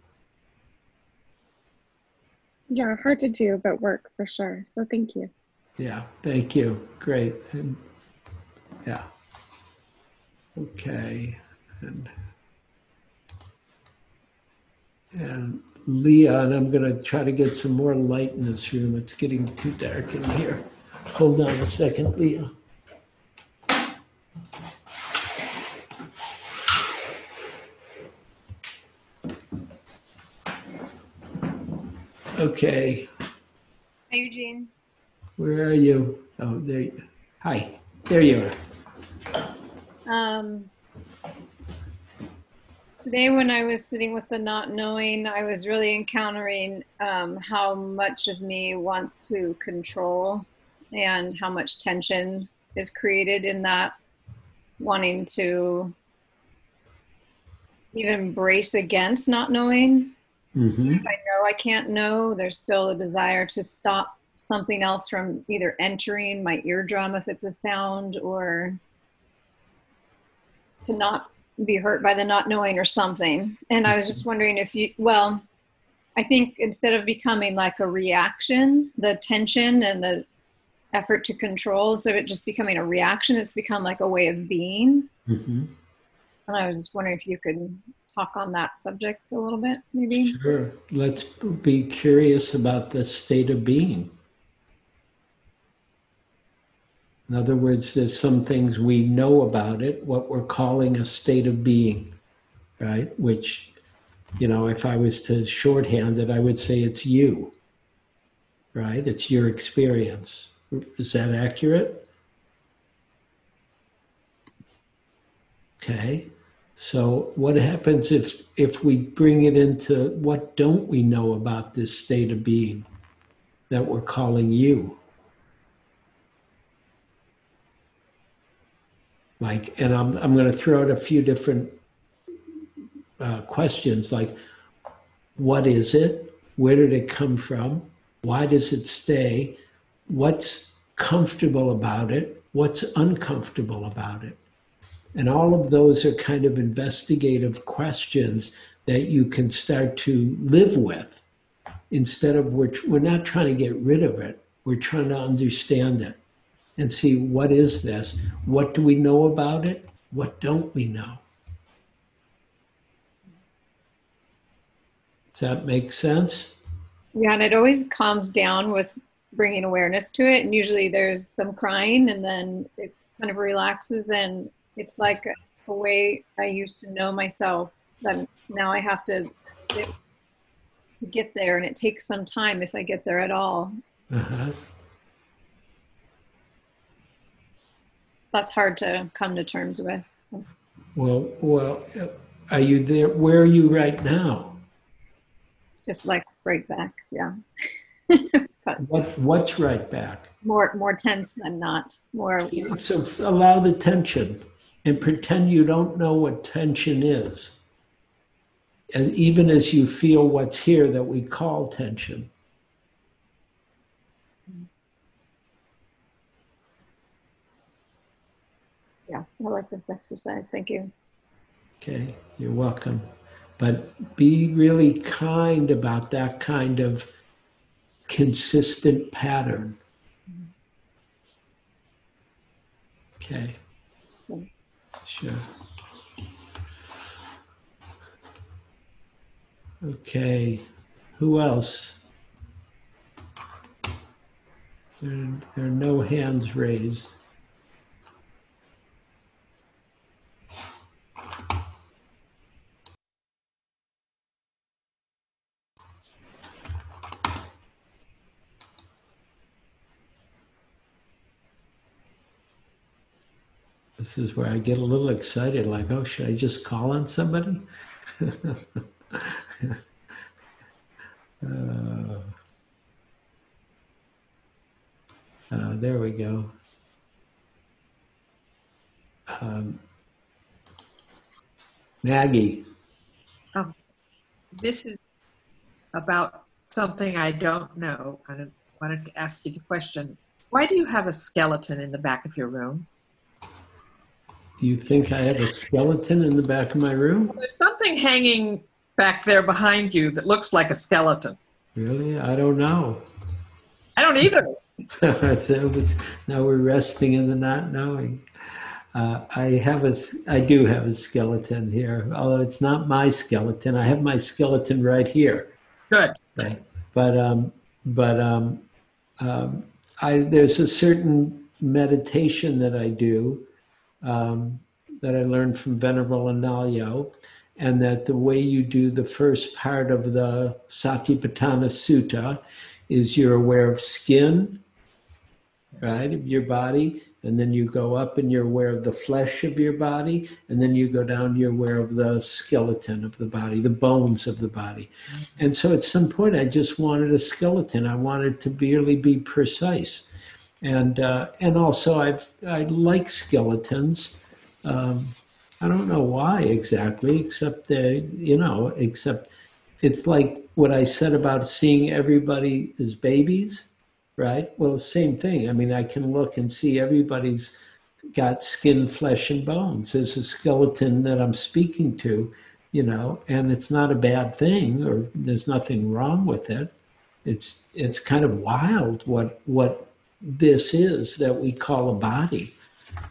Yeah, hard to do, but work for sure. So thank you. Yeah, thank you. Great. And yeah. Okay. And and Leah, and I'm going to try to get some more light in this room. It's getting too dark in here. Hold on a second, Leah. Okay, Hi, Eugene. where are you? Oh, there. you- Hi, there you are. Um, today, when I was sitting with the not knowing, I was really encountering um, how much of me wants to control and how much tension is created in that wanting to even brace against not knowing. Mm-hmm. If I know I can't know, there's still a desire to stop something else from either entering my eardrum if it's a sound or to not be hurt by the not knowing or something. And I was just wondering if you, well, I think instead of becoming like a reaction, the tension and the effort to control, instead of it just becoming a reaction, it's become like a way of being. Mm-hmm. And I was just wondering if you could talk on that subject a little bit, maybe. Sure. Let's be curious about the state of being. In other words, there's some things we know about it, what we're calling a state of being, right? Which, you know, if I was to shorthand it, I would say it's you, right? It's your experience. Is that accurate? Okay. So what happens if if we bring it into what don't we know about this state of being that we're calling you? Like, and I'm I'm going to throw out a few different uh, questions like, what is it? Where did it come from? Why does it stay? What's comfortable about it? What's uncomfortable about it? And all of those are kind of investigative questions that you can start to live with instead of we're, we're not trying to get rid of it, we're trying to understand it. And see what is this? What do we know about it? What don't we know? Does that make sense? Yeah, and it always calms down with bringing awareness to it. And usually there's some crying, and then it kind of relaxes. And it's like a way I used to know myself that now I have to get, there. And it takes some time if I get there at all. Uh-huh. That's hard to come to terms with. Well, well, are you there? Where are you right now? It's just like right back. Yeah. (laughs) What what's right back? more more tense than not. More So allow the tension and pretend you don't know what tension is. And even as you feel what's here that we call tension. Yeah, I like this exercise. Thank you. Okay, you're welcome. But be really kind about that kind of consistent pattern. Okay, Thanks. sure. Okay, who else? There, there are no hands raised. This is where I get a little excited, like, oh, should I just call on somebody? (laughs) Uh, uh, there we go. Um, Maggie, This is about something I don't know. I wanted to ask you the question. Why do you have a skeleton in the back of your room? Do you think I have a skeleton in the back of my room? Well, there's something hanging back there behind you that looks like a skeleton. Really? I don't know. I don't either. (laughs) (laughs) now we're resting in the not knowing. Uh, I have a, I do have a skeleton here, although it's not my skeleton. I have my skeleton right here. Good. Right. But um, but um, um, I there's a certain meditation that I do um, that I learned from Venerable Analayo, and that the way you do the first part of the Satipatthana Sutta is you're aware of skin, right, of your body, and then you go up and you're aware of the flesh of your body, and then you go down, you're aware of the skeleton of the body, the bones of the body. And so at some point, I just wanted a skeleton. I wanted to really be precise. And, uh, and also, I've, I like skeletons. Um, I don't know why exactly, except that, you know, except it's like what I said about seeing everybody as babies, right? Well, same thing. I mean, I can look and see everybody's got skin, flesh, and bones. There's a skeleton that I'm speaking to, you know, and it's not a bad thing, or there's nothing wrong with it. It's it's kind of wild what what this is that we call a body,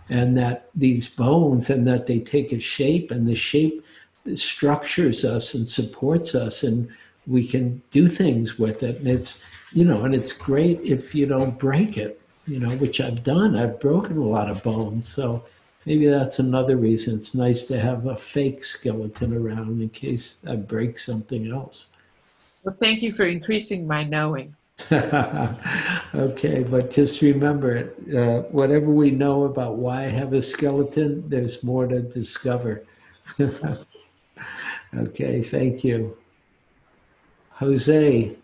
and that these bones and that they take a shape, and the shape structures us and supports us, and we can do things with it. And it's you know, and it's great if you don't break it, you know, which I've done. I've broken a lot of bones, so maybe that's another reason it's nice to have a fake skeleton around in case I break something else. Well, thank you for increasing my knowing. (laughs) okay, but just remember, uh, whatever we know about why I have a skeleton, there's more to discover. (laughs) okay, thank you. Jose,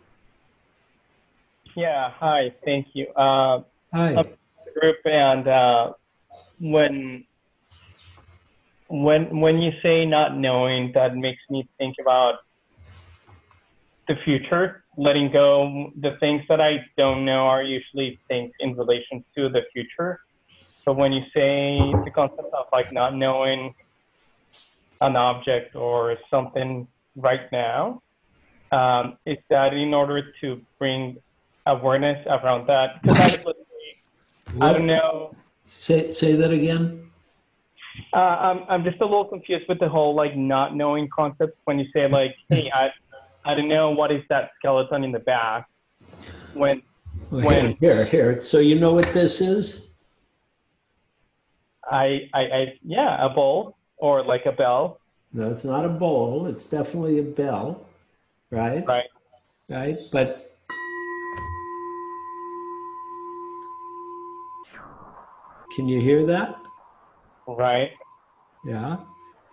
Yeah, hi, thank you. Uh, hi. group and uh, when when when you say not knowing, that makes me think about the future, letting go. The things that I don't know are usually things in relation to the future. So when you say the concept of like not knowing an object or something right now, um, is that in order to bring awareness around that? (laughs) I I don't know. Say, say that again? Uh, I'm I'm just a little confused with the whole like not knowing concept when you say like, hey, I I don't know what is that skeleton in the back. When Well, When- Here, here, here. So you know what this is? I I, I yeah, a bowl or like a bell, No, it's not a bowl. It's definitely a bell, right? right? Right? But can you hear that? Right. Yeah.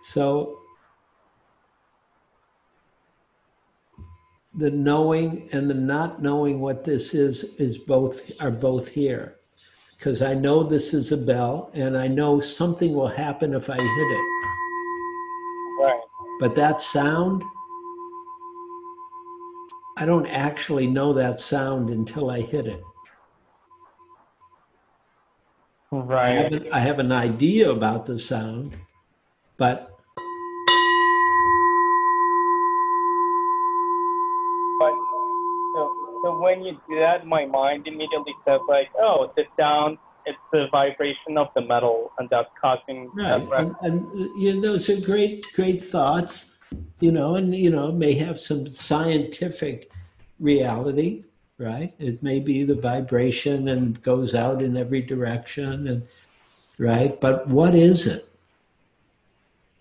So the knowing and the not knowing what this is is both are both here. Because I know this is a bell and I know something will happen if I hit it. Right. But that sound, I don't actually know that sound until I hit it. I Right. have, an, I have an idea about the sound, But when you do that, my mind immediately says like, oh, the sound, it's the vibration of the metal, and that's causing right, that. and, and you know, those are great, great thoughts, you know, and you know may have some scientific reality, right? It may be the vibration and goes out in every direction, and right. But what is it?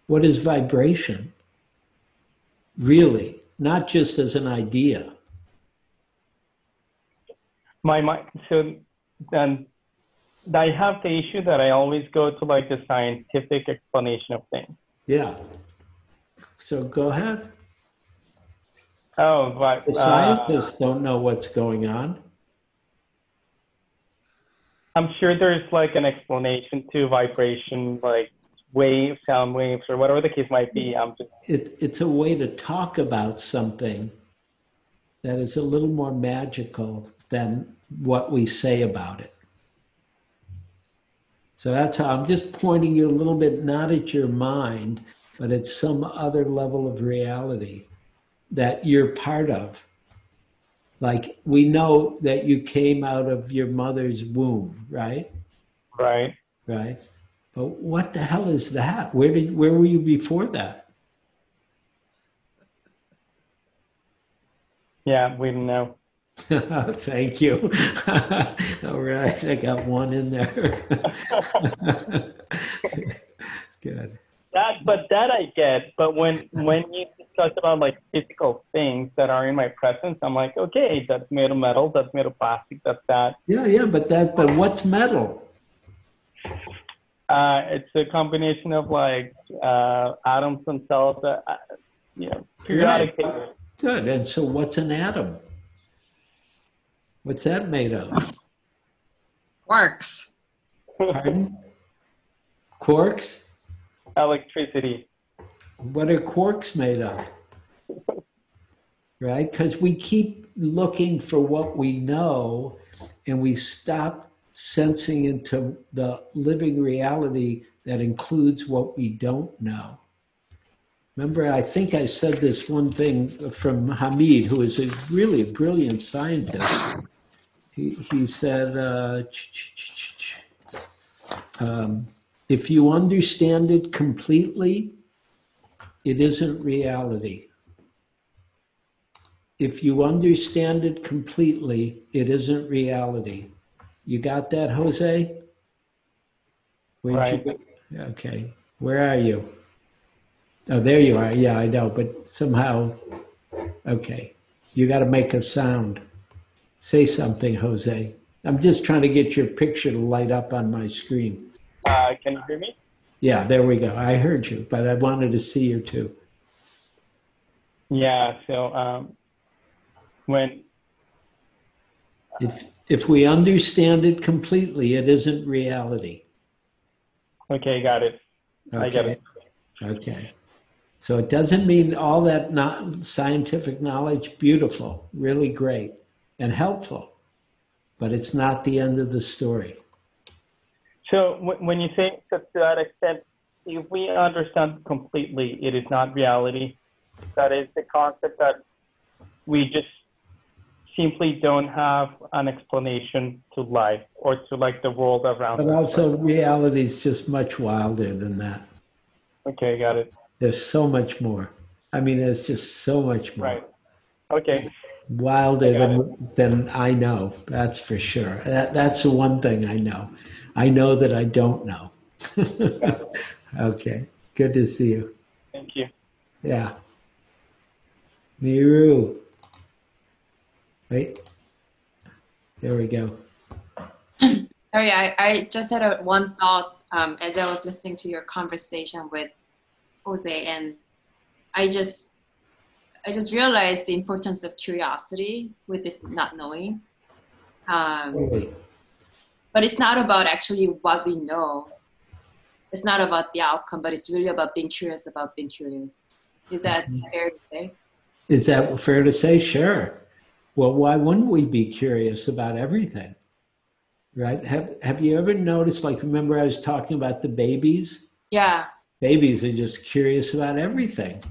What is vibration? Really, not just as an idea. My mind so then i have the issue that i always go to like the scientific explanation of things Yeah. So go ahead. oh but The uh, scientists don't know what's going on. i'm sure there's like an explanation to vibration like waves sound waves or whatever the case might be i'm just It, it's a way to talk about something that is a little more magical than what we say about it. So that's how I'm just pointing you a little bit, not at your mind, but at some other level of reality that you're part of. Like we know that you came out of your mother's womb, right? right Right. But what the hell is that? Where did where were you before that? yeah we know (laughs) Thank you. (laughs) All right, I got one in there. (laughs) Good. that but that i get but when when you discuss about like physical things that are in my presence i'm like okay that's made of metal that's made of plastic that's that Yeah, yeah, but that but what's metal? Uh, it's a combination of like uh, atoms themselves. that, uh, you know, periodic tables. Good. And so what's an atom? What's that made of? Quarks. Pardon? Quarks? electricity. What are quarks made of? Right? Because we keep looking for what we know and we stop sensing into the living reality that includes what we don't know. Remember, I think I said this one thing from Hameed, who is a really a brilliant scientist. He, he said, uh, um, if you understand it completely, it isn't reality. If you understand it completely, it isn't reality. You got that, Jose? Where'd you go? Okay. Where are you? Oh, there you are. Yeah, I know, but somehow, okay. You got to make a sound. Say something, Jose. I'm just trying to get your picture to light up on my screen. Uh, can you hear me? Yeah, there we go. I heard you, but I wanted to see you too. Yeah. So um, when If if we understand it completely, it isn't reality. okay, got it. I get it. Okay. So it doesn't mean all that not scientific knowledge beautiful, really great and helpful, but it's not the end of the story. So when you say so to that extent, if we understand completely, it is not reality. That is the concept that we just simply don't have an explanation to life or to like the world around But us. also, reality is just much wilder than that. Okay, got it. There's so much more. I mean, there's just so much more. Right. Okay. Wilder I got than, than I know, that's for sure. That, that's the one thing I know. I know that I don't know. (laughs) okay, good to see you. Thank you. Yeah. Miru. Wait. There we go. (clears throat) Sorry, I, I just had a one thought um, as I was listening to your conversation with Jose, and I just I just realized the importance of curiosity with this not knowing. Um, but it's not about actually what we know. It's not about the outcome, but it's really about being curious about being curious. Is that fair to say? Is that fair to say? Sure. Well, why wouldn't we be curious about everything? Right? Have Have you ever noticed? Like, remember I was talking about the babies. Yeah. Babies are just curious about everything.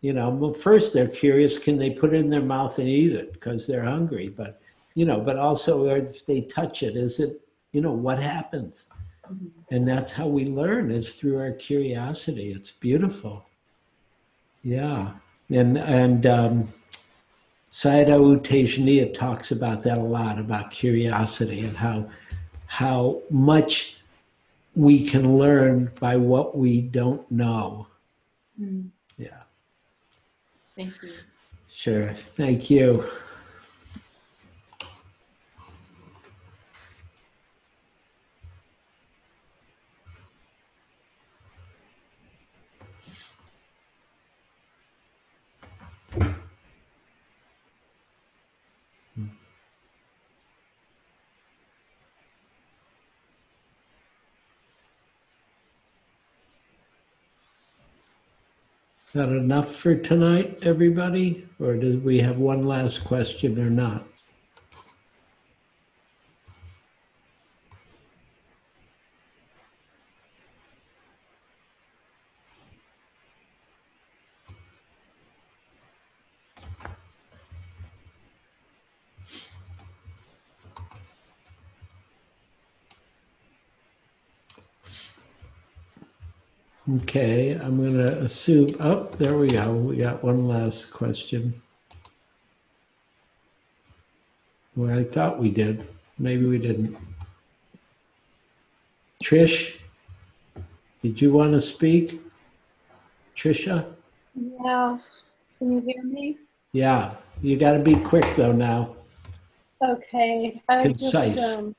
You know, well, first they're curious: can they put it in their mouth and eat it because they're hungry? But you know, but also if they touch it, is it? You know, what happens? And that's how we learn is through our curiosity. It's beautiful. Yeah. And and um, Sayadaw U Tejaniya talks about that a lot about curiosity and how how much we can learn by what we don't know. Yeah. Thank you. Sure. Thank you. Is that enough for tonight, everybody? Or do we have one last question or not? Okay, I'm going to assume, oh, there we go. We got one last question. Well, I thought we did. Maybe we didn't. Trish, did you want to speak? Trisha? Yeah. Can you hear me? Yeah, you got to be quick though now. Okay. I Concise. just um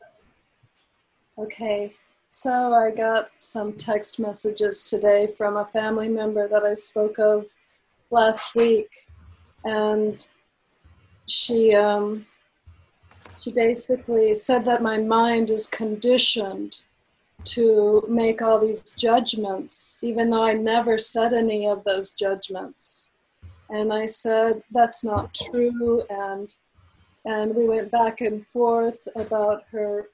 Okay. So I got some text messages today from a family member that I spoke of last week and she um she basically said that my mind is conditioned to make all these judgments even though I never said any of those judgments. And I said that's not true and and we went back and forth about her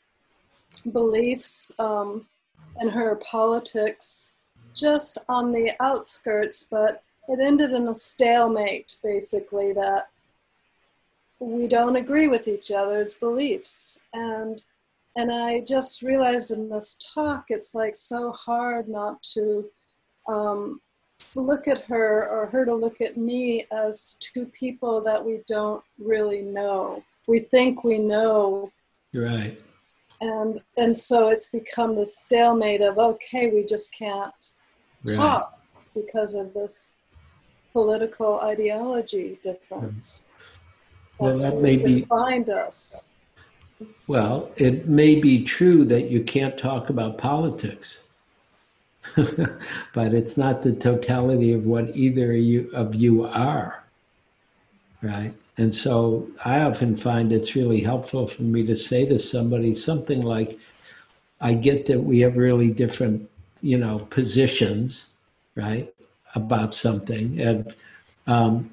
beliefs um, and her politics just on the outskirts, but it ended in a stalemate basically that we don't agree with each other's beliefs and and i just realized in this talk it's like so hard not to um, look at her or her to look at me as two people that we don't really know we think we know You're right. And and so it's become this stalemate of okay we just can't Right. talk because of this political ideology difference Well, That's that may be- bind us Well, it may be true that you can't talk about politics, (laughs) but it's not the totality of what either you, of you are, right? And so I often find it's really helpful for me to say to somebody something like, I get that we have really different, you know, positions, right, about something. And um,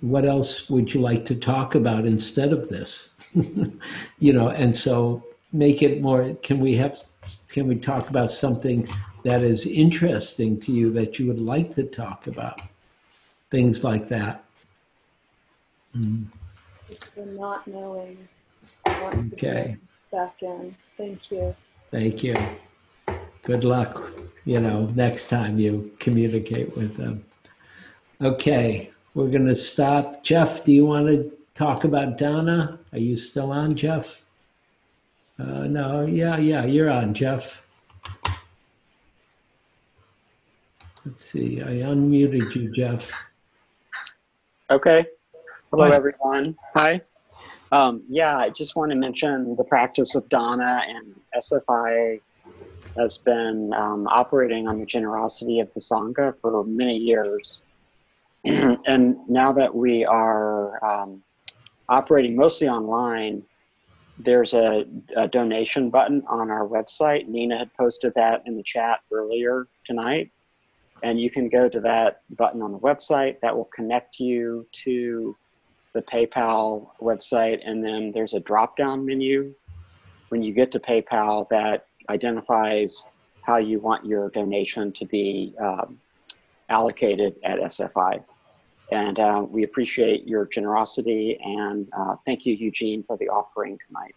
what else would you like to talk about instead of this? (laughs) you know, and so make it more, can we have, can we talk about something that is interesting to you that you would like to talk about? Things like that. Mm. Just the not knowing. I want to Okay. Back in. Thank you. Thank you. Good luck, you know, next time you communicate with them. Okay, we're going to stop. Jeff, do you want to talk about Dana? Are you still on, Jeff? Uh, no, yeah, yeah, you're on, Jeff. Let's see, I unmuted you, Jeff. Okay. Hello, Hi. everyone. Hi. Um, yeah, I just want to mention the practice of Dana and SFI has been um, operating on the generosity of the Sangha for many years. (clears throat) and now that we are um, operating mostly online, there's a, a donation button on our website. Nina had posted that in the chat earlier tonight. And you can go to that button on the website that will connect you to the PayPal website. And then there's a drop down menu when you get to PayPal that identifies how you want your donation to be um, allocated at SFI. And uh, we appreciate your generosity and uh, thank you, Eugene, for the offering tonight.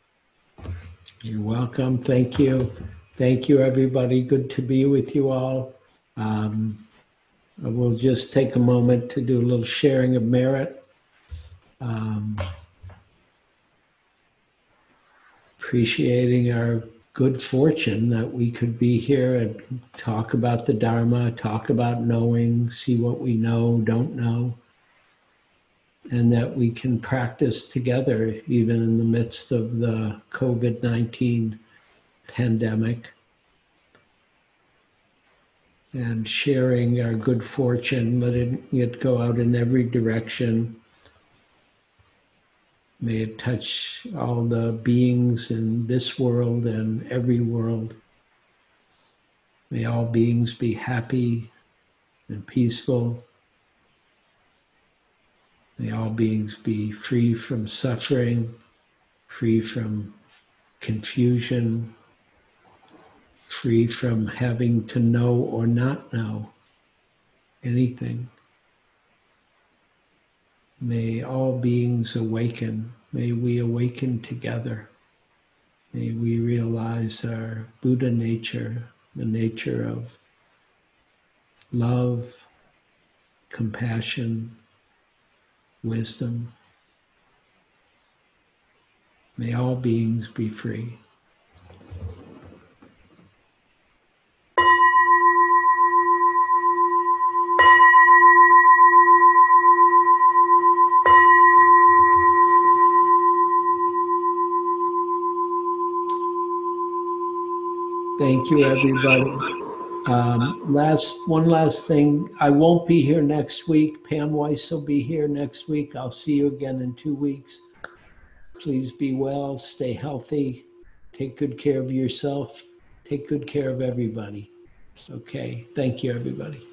You're welcome. Thank you. Thank you, everybody. Good to be with you all. Um, I will just take a moment to do a little sharing of merit. Um, appreciating our good fortune that we could be here and talk about the Dharma, talk about knowing, see what we know, don't know, and that we can practice together even in the midst of the COVID 19 pandemic. And sharing our good fortune, letting it go out in every direction. May it touch all the beings in this world and every world. May all beings be happy and peaceful. May all beings be free from suffering, free from confusion, free from having to know or not know anything. May all beings awaken. May we awaken together. May we realize our Buddha nature, the nature of love, compassion, wisdom. May all beings be free. Thank you, everybody. Um, last, one last thing. I won't be here next week. Pam Weiss will be here next week. I'll see you again in two weeks. Please be well, stay healthy, take good care of yourself, take good care of everybody. Okay, thank you, everybody.